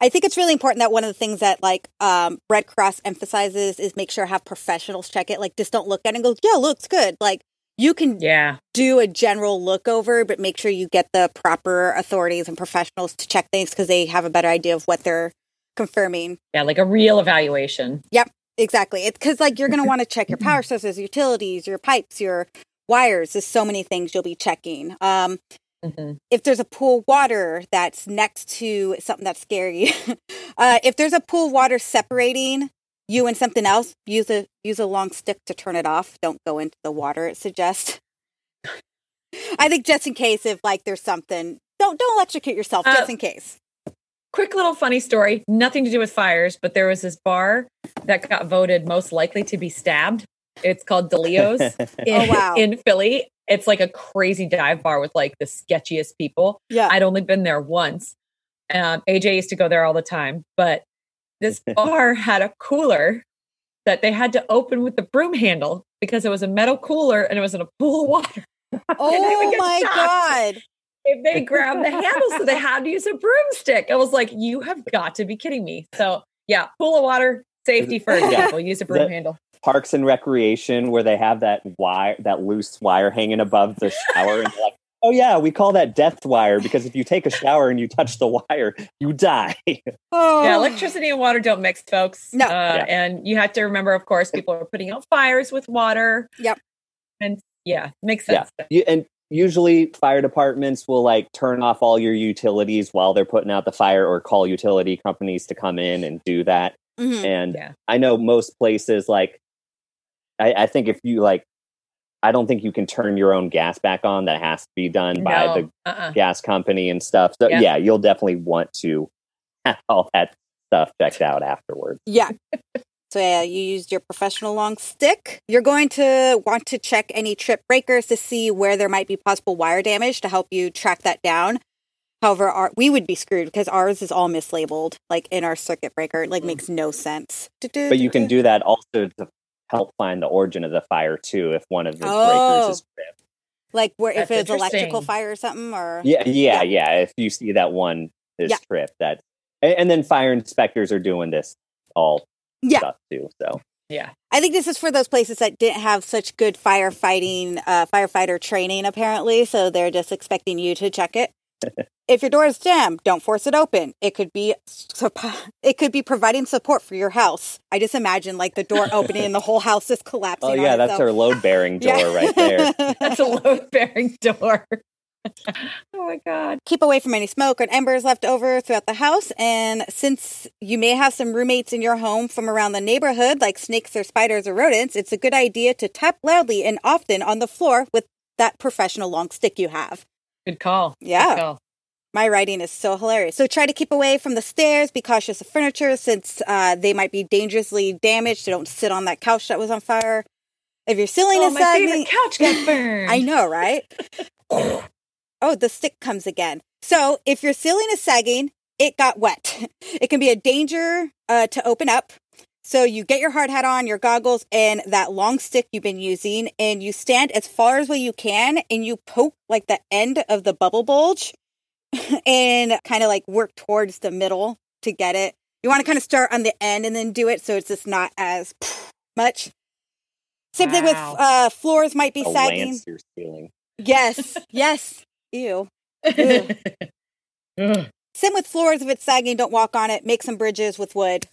I think it's really important that one of the things that like um, Red Cross emphasizes is make sure have professionals check it. Like just don't look at it and go, yeah, looks good. Like you can yeah, do a general look over, but make sure you get the proper authorities and professionals to check things because they have a better idea of what they're confirming. yeah, like a real evaluation. Yep, exactly. It's because like you're going to want to check your power sources, utilities, your pipes, your wires. There's so many things you'll be checking. Um, Mhm. if there's a pool of water that's next to something that's scary, uh, if there's a pool of water separating you and something else, use a use a long stick to turn it off. Don't go into the water. It suggests. I think just in case if like there's something, don't don't electrocute yourself. Uh, just in case. Quick little funny story, nothing to do with fires, but there was this bar that got voted most likely to be stabbed. It's called DeLeo's in, Oh, wow. in Philly. It's like a crazy dive bar with like the sketchiest people. Yeah. I'd only been there once. Um, AJ used to go there all the time, but this bar had a cooler that they had to open with the broom handle because it was a metal cooler and it was in a pool of water. oh my god. If they grabbed the handle, so they had to use a broomstick. I was like, you have got to be kidding me. So yeah, pool of water, safety first. Yeah. We'll use a broom That- handle. Parks and Recreation, where they have that wire, that loose wire hanging above the shower, and they're like, "Oh yeah, we call that death wire because if you take a shower and you touch the wire, you die." Oh. Yeah, electricity and water don't mix, folks. No. Uh, Yeah. And you have to remember, of course, people are putting out fires with water. Yep. And yeah, makes Yeah. sense. You, and usually, fire departments will like turn off all your utilities while they're putting out the fire, or call utility companies to come in and do that. Mhm. And Yeah. I know most places like I, I think if you like I don't think you can turn your own gas back on. That has to be done by the uh-uh. gas company and stuff. So Yeah. yeah, you'll definitely want to have all that stuff checked out afterwards. Yeah. So yeah, you used your professional long stick. You're going to want to check any trip breakers to see where there might be possible wire damage to help you track that down. However, our, we would be screwed because ours is all mislabeled, like in our circuit breaker. It, like mm. makes no sense. But you can do that also to help find the origin of the fire too. If one of the Oh. breakers is tripped. like where if it's electrical fire or something, or Yeah, Yeah. yeah, yeah. If you see that one is Yeah. tripped, that and, and then fire inspectors are doing this all Yeah. stuff too. So Yeah. I think this is for those places that didn't have such good firefighting, uh, firefighter training, apparently. So they're just expecting you to check it. if your door is jammed, don't force it open. It could be it could be providing support for your house. I just imagine like the door opening and the whole house is collapsing. Oh on yeah, that's our load bearing door Yeah. right there. That's a load bearing door. oh my God. Keep away from any smoke or embers left over throughout the house. And since you may have some roommates in your home from around the neighborhood, like snakes or spiders or rodents, it's a good idea to tap loudly and often on the floor with that professional long stick you have. Good call. Yeah. Good Yeah. call. My writing is so hilarious. So try to keep away from the stairs. Be cautious of furniture since uh, they might be dangerously damaged. So don't sit on that couch that was on fire. If your ceiling Oh, is my sagging, favorite couch got burned. I know, right? oh, the stick comes again. So if your ceiling is sagging, it got wet. It can be a danger uh, to open up. So you get your hard hat on, your goggles, and that long stick you've been using, and you stand as far as way you can, and you poke like the end of the bubble bulge, and kind of like work towards the middle to get it. You want to kind of start on the end and then do it, so it's just not as much. Same thing with uh, floors might be A sagging. lance your ceiling. Yes, yes. Ew. Ugh. Ugh. Same with floors. If it's sagging, don't walk on it. Make some bridges with wood.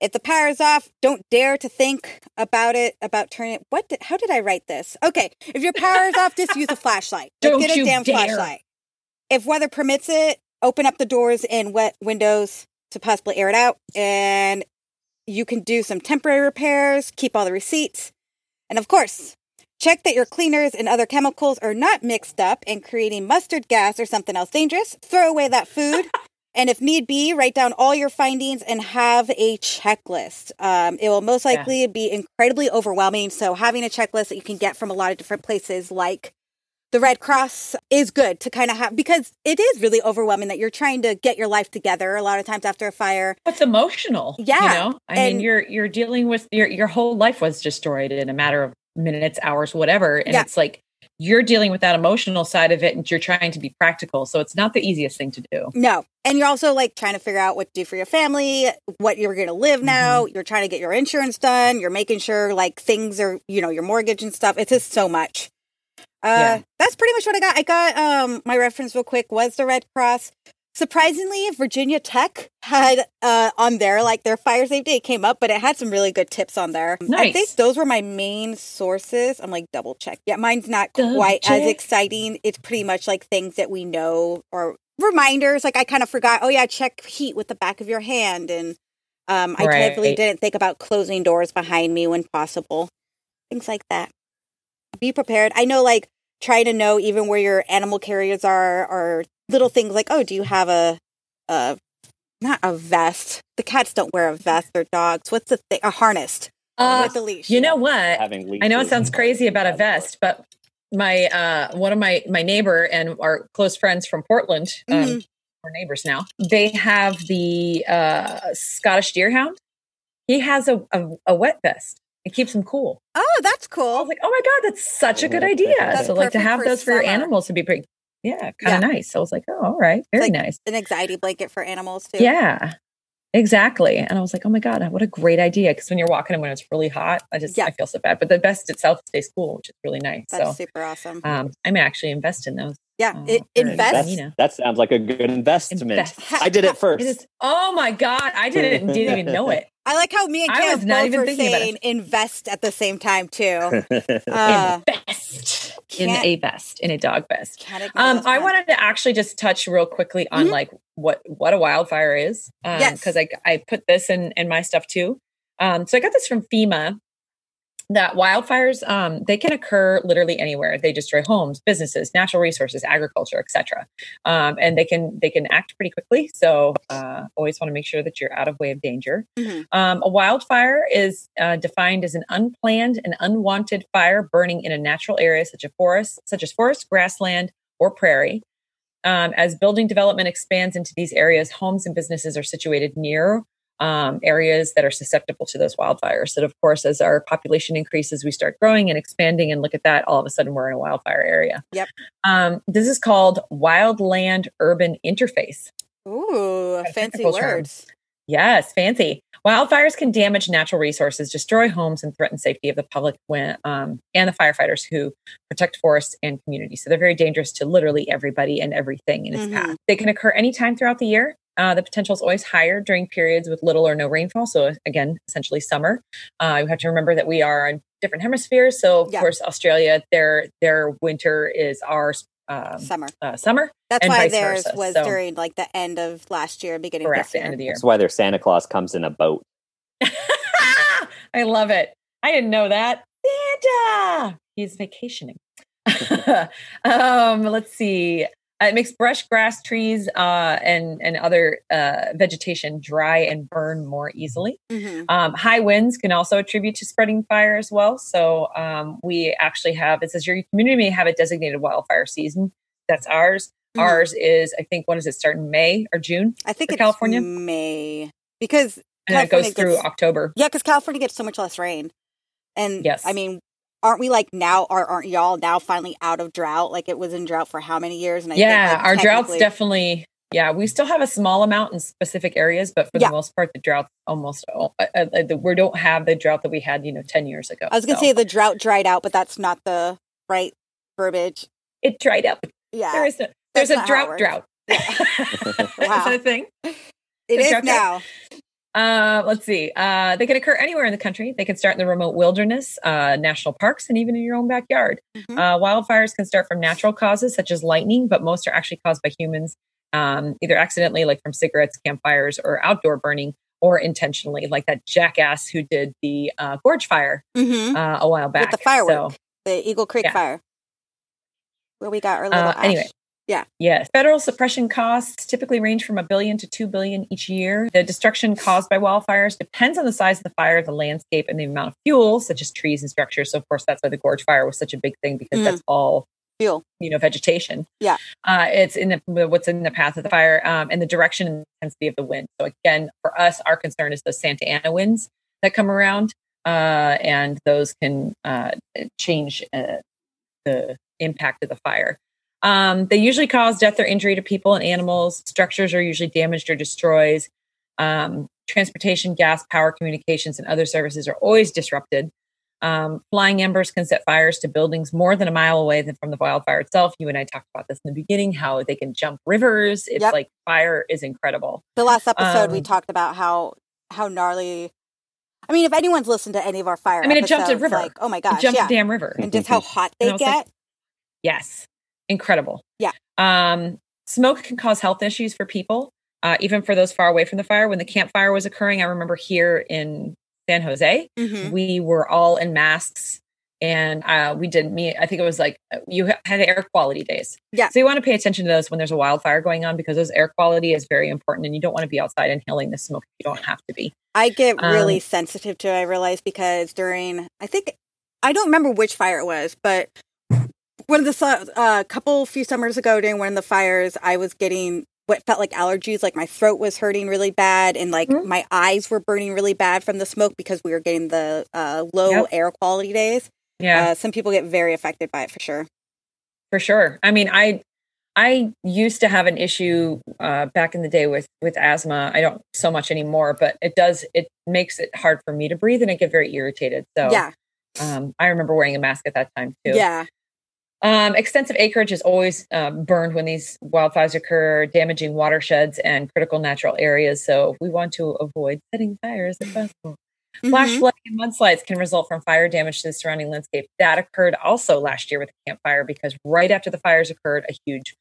If the power is off, don't dare to think about it, about turning it. What? Did, how did I write this? Okay. If your power is off, just use a flashlight. Just Don't get a you damn dare. flashlight. If weather permits it, open up the doors and wet windows to possibly air it out. And you can do some temporary repairs, keep all the receipts. And of course, check that your cleaners and other chemicals are not mixed up and creating mustard gas or something else dangerous. Throw away that food. and if need be, write down all your findings and have a checklist. Um, it will most Yeah. likely be incredibly overwhelming. So, having a checklist that you can get from a lot of different places, like the Red Cross, is good to kind of have because it is really overwhelming that you're trying to get your life together a lot of times after a fire. It's emotional. Yeah, You know, I mean, you're you're dealing with your your whole life was destroyed in a matter of minutes, hours, whatever, and Yeah. it's like you're dealing with that emotional side of it, and you're trying to be practical. So it's not the easiest thing to do. No. And you're also like trying to figure out what to do for your family, what you're going to live now. Mm-hmm. You're trying to get your insurance done. You're making sure like things are, you know, your mortgage and stuff. It's just so much. Uh, Yeah. That's pretty much what I got. I got um my reference real quick was the Red Cross. Surprisingly, Virginia Tech had uh on there like their fire safety it came up, but it had some really good tips on there. I Nice. think those were my main sources. I'm like double check. Yeah, mine's not Double quite as exciting. It's pretty much like things that we know or reminders. Like I kind of forgot. Oh yeah, check heat with the back of your hand, and um, I Right. definitely didn't think about closing doors behind me when possible. Things like that. Be prepared. I know, like try to know even where your animal carriers are, or little things like, oh, do you have a, a not a vest? The cats don't wear a vest. Or dogs. What's the thing? A harness Uh, with the leash. you know what? Having I know it sounds crazy about a vest, but my uh one of my my neighbor and our close friends from Portland, um, Mhm. we're neighbors now. They have the uh Scottish Deerhound. He has a, a a wet vest. It keeps them cool. Oh, that's cool. I cool. was like, oh my god, that's such a good idea. That's so like to have for those for your animals would be pretty, yeah, kind of nice. So I was like, oh, all right, very like- nice. An anxiety blanket for animals too. Yeah, exactly. And I was like, oh my god, what a great idea! Because when you're walking and when it's really hot, I just Yeah. I feel so bad. But the vest itself stays cool, which is really nice. that's so super awesome. um, I may actually invest in those. yeah, uh, it, invest. That sounds like a good investment. Invest. I did it first. It is. Oh my god, I didn't didn't even know it. I like how me and I Cam was not even were saying invest at the same time too. Uh, invest in a vest, in a dog vest. Um, I one. wanted to actually just touch real quickly on Mhm. like what what a wildfire is, Yes. because I I put this in in my stuff too. Um, so I got this from FEMA. That wildfires um, they can occur literally anywhere. They destroy homes businesses natural resources agriculture etc um, and they can they can act pretty quickly. So uh, always want to make sure that you're out of way of danger. Mhm. um, a wildfire is uh, defined as an unplanned and unwanted fire burning in a natural area such as forest such as forest grassland or prairie. Um, as building development expands into these areas homes and businesses are situated near um, areas that are susceptible to those wildfires. That, of course, as our population increases, we start growing and expanding. And look at that, all of a sudden, we're in a wildfire area. Yep. Um, this is called wildland urban interface. Ooh, A fancy technical term. words. Yes, fancy. Wildfires can damage natural resources, destroy homes, and threaten safety of the public when, um, and the firefighters who protect forests and communities. So they're very dangerous to literally everybody and everything in its Mhm. path. They can occur anytime throughout the year. Uh, the potential is always higher during periods with little or no rainfall. So again, essentially summer. Uh, you have to remember that we are on different hemispheres. So of Yeah. course, Australia, their their winter is our um, Summer. uh, summer. That's and why vice theirs versa, was so- during like the end of last year, beginning Correct, of the this end year. of the year. That's why their Santa Claus comes in a boat. I love it. I didn't know that. Santa. He's vacationing. um, let's see. Uh, It makes brush, grass, trees, uh, and and other uh, vegetation dry and burn more easily. Mhm. Um, high winds can also attribute to spreading fire as well. So um, we actually have it says your community may have a designated wildfire season. That's ours. Mhm. Ours is I think what does it start in May or June, I think California? May because and it goes through gets- October. yeah, because California gets so much less rain. And Yes. I mean, aren't we like now? Are aren't y'all now finally out of drought? Like it was in drought for how many years? And I yeah, like, our drought's definitely. Yeah, we still have a small amount in specific areas, but for Yeah. the most part, the drought almost. Uh, uh, uh, the- we don't have the drought that we had, you know, ten years ago. I was gonna So say the drought dried out, but that's not the right verbiage. it dried up. Yeah, there is a, there's a not how it drought. Drought. Wow. is that a thing? it the is drought now. Uh, let's see. Uh, they can occur anywhere in the country. They can start in the remote wilderness, uh, national parks, and even in your own backyard. Mhm. Uh, wildfires can start from natural causes such as lightning, but most are actually caused by humans, um, either accidentally, like from cigarettes, campfires, or outdoor burning, or intentionally, like that jackass who did the uh, gorge fire hmm uh, a while back. With the firework. So, The Eagle Creek Yeah. fire, where we got our little Uh, anyway. Ash. Yes. Federal suppression costs typically range from a billion to two billion each year. The destruction caused by wildfires depends on the size of the fire, the landscape, and the amount of fuel, such as trees and structures. So, of course, that's why the gorge fire was such a big thing because Mm. that's all Fuel. you know, vegetation. Yeah. Uh, it's in the what's in the path of the fire um, and the direction and intensity of the wind. So, again, for us, our concern is the Santa Ana winds that come around, uh, and those can uh, change uh, the impact of the fire. Um, they usually cause death or injury to people and animals. Structures are usually damaged or destroyed. Um, transportation, gas, power, communications, and other services are always disrupted. Um, flying embers can set fires to buildings more than a mile away than from the wildfire itself. You and I talked about this in the beginning, how they can jump rivers. It's Yep. like fire is incredible. The last episode we Um, talked about how how gnarly. I mean, if anyone's listened to any of our fire, I mean, it jumped a river. like oh my It gosh, jumped yeah, a damn river. and just how hot they was like, get. Yes. Incredible. Yeah. Um, smoke can cause health issues for people, uh, even for those far away from the fire. When the Camp Fire was occurring, I remember here in San Jose, Mhm. we were all in masks and uh, we didn't. me i think it was like you had air quality days Yeah. so you want to pay attention to those when there's a wildfire going on because those air quality is very important and you don't want to be outside inhaling the smoke you don't have to be I get really Um, sensitive to. it, I realize because during I think I don't remember which fire it was, but one of the su- uh, couple few summers ago during one of the fires, I was getting what felt like allergies. Like my throat was hurting really bad, and like Mhm. my eyes were burning really bad from the smoke because we were getting the uh, low Yep. air quality days. yeah Uh, some people get very affected by it for sure. for sure i mean i i used to have an issue uh, back in the day with with asthma i don't so much anymore but it does it makes it hard for me to breathe and i get very irritated so yeah, um, i remember wearing a mask at that time too yeah, Um, extensive acreage is always um, burned when these wildfires occur, damaging watersheds and critical natural areas. So we want to avoid setting fires if possible. Flash Mhm. flooding and mudslides can result from fire damage to the surrounding landscape. That occurred also last year with the Camp Fire because right after the fires occurred, a huge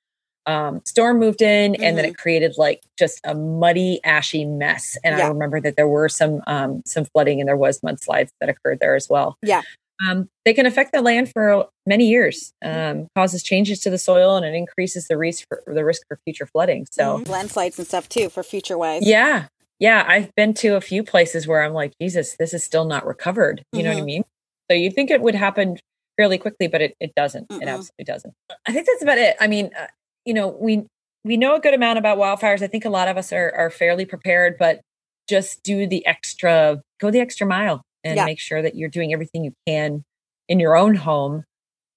um, storm moved in and then it created like just a muddy ashy mess and i remember that there were some um, some flooding and there was mudslides that occurred there as well Yeah. Um, they can affect the land for many years um, causes changes to the soil and it increases the risk for the risk for future flooding. So Mhm. landslides and stuff too for future wise. yeah. Yeah. I've been to a few places where i'm like jesus this is still not recovered. You know what i Mhm. mean? So you'd think it would happen fairly quickly but it, it doesn't. Mm-mm. it absolutely doesn't. I think that's about it. I mean uh, you know we we know a good amount about wildfires. I think a lot of us are, are fairly prepared but just do the extra go the extra mile and Yeah. make sure that you're doing everything you can in your own home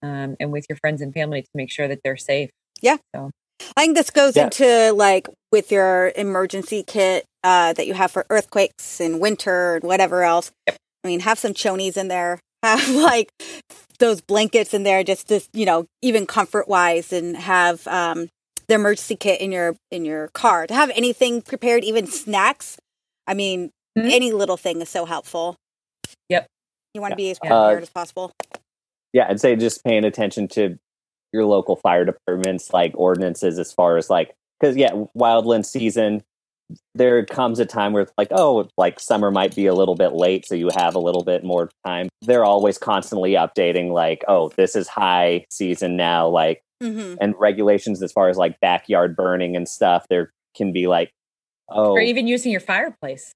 um, and with your friends and family to make sure that they're safe Yeah. So. I think this goes Yeah. into like with your emergency kit uh, that you have for earthquakes and winter and whatever else. Yep. I mean, have some chonies in there. Have like those blankets in there, just to you know, even comfort wise, and have um, the emergency kit in your in your car. To have anything prepared, even snacks. I mean, Mhm. any little thing is so helpful. Yep. You want to be as prepared Uh, as possible. yeah i'd say just paying attention to your local fire departments like ordinances as far as like because yeah wildland season there comes a time where it's like oh like summer might be a little bit late so you have a little bit more time. They're always constantly updating like oh this is high season now like hmm and regulations as far as like backyard burning and stuff there can be like oh or even using your fireplace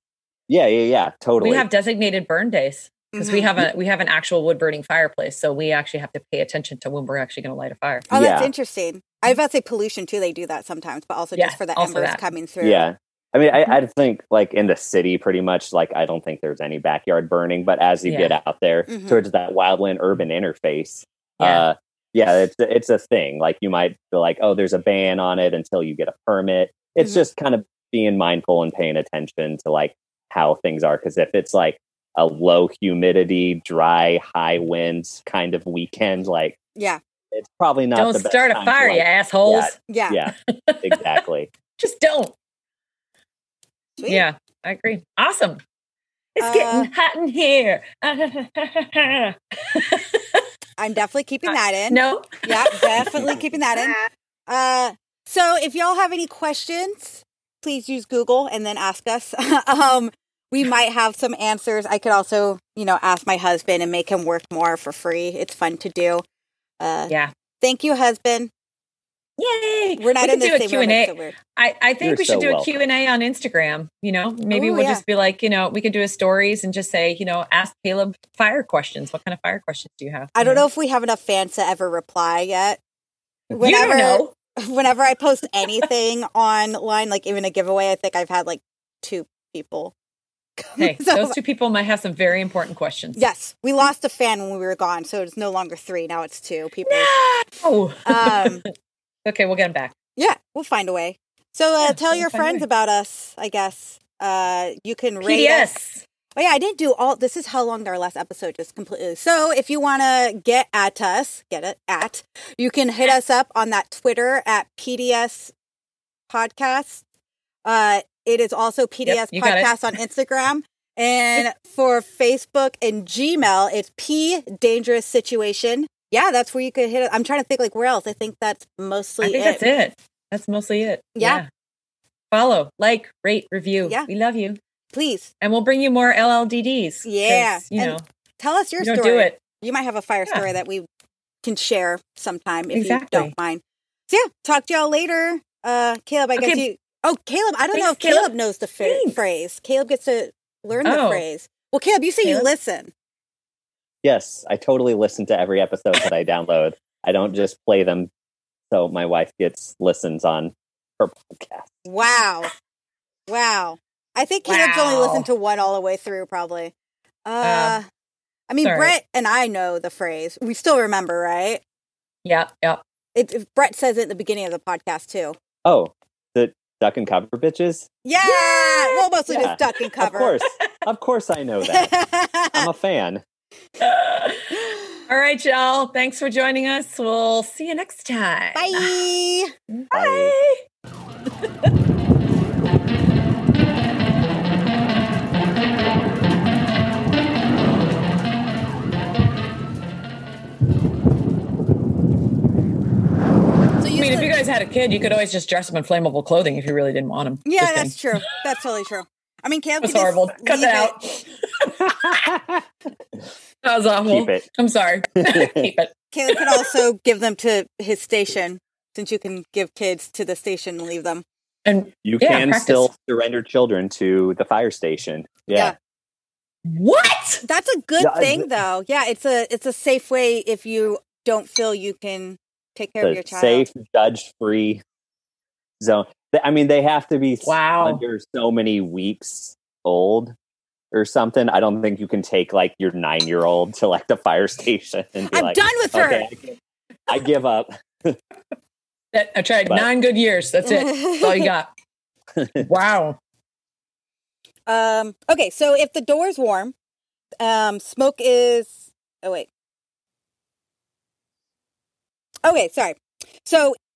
yeah yeah yeah totally we have designated burn days because we Mhm. have a we have an actual wood burning fireplace so we actually have to pay attention to when we're actually going to light a fire Oh, that's Yeah. interesting. I was about to say pollution too. They do that sometimes, but also Yeah, just for the embers that. coming through. Yeah. I mean, I, I think like in the city, pretty much like I don't think there's any backyard burning, but as you Yeah. get out there Mhm. towards that wildland urban interface, Yeah. uh, yeah, it's it's a thing. Like you might feel like, oh, there's a ban on it until you get a permit. It's Mhm. just kind of being mindful and paying attention to like how things are. Because if it's like a low humidity, dry, high winds kind of weekend, like Yeah. it's probably not. don't the best start a time fire like- you assholes Yeah. Yeah, exactly. just don't Sweet. yeah i agree awesome it's Uh, getting hot in here I'm definitely keeping Uh, that in. no Yeah, definitely keeping that in. Uh, so if y'all have any questions, please use Google and then ask us. um, we might have some answers. I could also, you know, ask my husband and make him work more for free. It's fun to do. Uh, yeah Thank you, husband. yay We're not we in can the do a same q&a It's so. I, I think You're we should so do a welcome. Q&A on Instagram, you know, maybe Ooh, we'll yeah. just be like, you know, we could do a stories and just say, you know, ask Caleb fire questions. What kind of fire questions do you have? I don't know if we have enough fans to ever reply yet. You Whenever, don't know. whenever I post anything online, like even a giveaway, I think I've had like two people. Hey, So- those two people might have some very important questions. Yes, we lost a fan when we were gone, so it's no longer three. Now it's two people. No. Um, okay, we'll get them back. yeah, we'll find a way. So uh, Yeah, tell we'll your friends about us. I guess uh, you can rate us. Oh yeah, I didn't do all. This is how long our last episode just completely. So if you want to get at us, get it at. You can hit us up on that Twitter at PDS Podcast. Uh, it is also PDS it. Podcast on Instagram. And for Facebook and Gmail, it's P Dangerous Situation. Yeah, that's where you could hit it. I'm trying to think like where else. I think that's mostly I think it. that's it. That's mostly it. Yeah. Follow, like, rate, review. Yeah. We love you. Please And we'll bring you more LLDDs. Yeah, You and know, tell us your you don't story. do it. You might have a fire Yeah. story that we can share sometime if Exactly. you don't mind. So yeah, talk to y'all later. Uh, Caleb, I guess you. Oh, Caleb, I don't know if Caleb, Caleb. knows the fa- phrase. Caleb gets to learn the Oh. phrase. Well, Caleb, you say you listen. Yes, I totally listen to every episode that I download. I don't just play them so my wife gets listens on her podcast. Wow, wow. I think Caleb's only listened to one all the way through, probably. Uh, I mean, sorry. Brett and I know the phrase. We still remember, right? Yeah, yeah. It, it- Brett says it at the beginning of the podcast too. Oh, the duck and cover bitches? Yeah, well, mostly Yeah, just duck and cover. Of course. Of course I know that. I'm a fan. All right, y'all. Thanks for joining us. We'll see you next time. Bye. Bye. So mean, if you guys had a kid, you could always just dress them in flammable clothing if you really didn't want them. yeah, that's true. That's totally true. I mean, Caleb That's could just horrible. Cut leave that it- out. That was awful. Keep it. I'm sorry. Keep it. Caleb could also give them to his station, since you can give kids to the station and leave them. And You Yeah, can practice. still surrender children to the fire station. Yeah. Yeah. what? That's a good Yeah, I- thing, though. Yeah, it's a it's a safe way if you don't feel you can take care of your child. safe, judge free zone. I mean, they have to be Wow. under so many weeks old or something. I don't think you can take like your nine year old to like the fire station and be I'm like, done with her. okay, I give, I give up. That- I tried But- nine good years. That's it. That's all you got. Wow. Um, okay, so if the door's warm, um, smoke is. Oh wait. Okay, sorry. So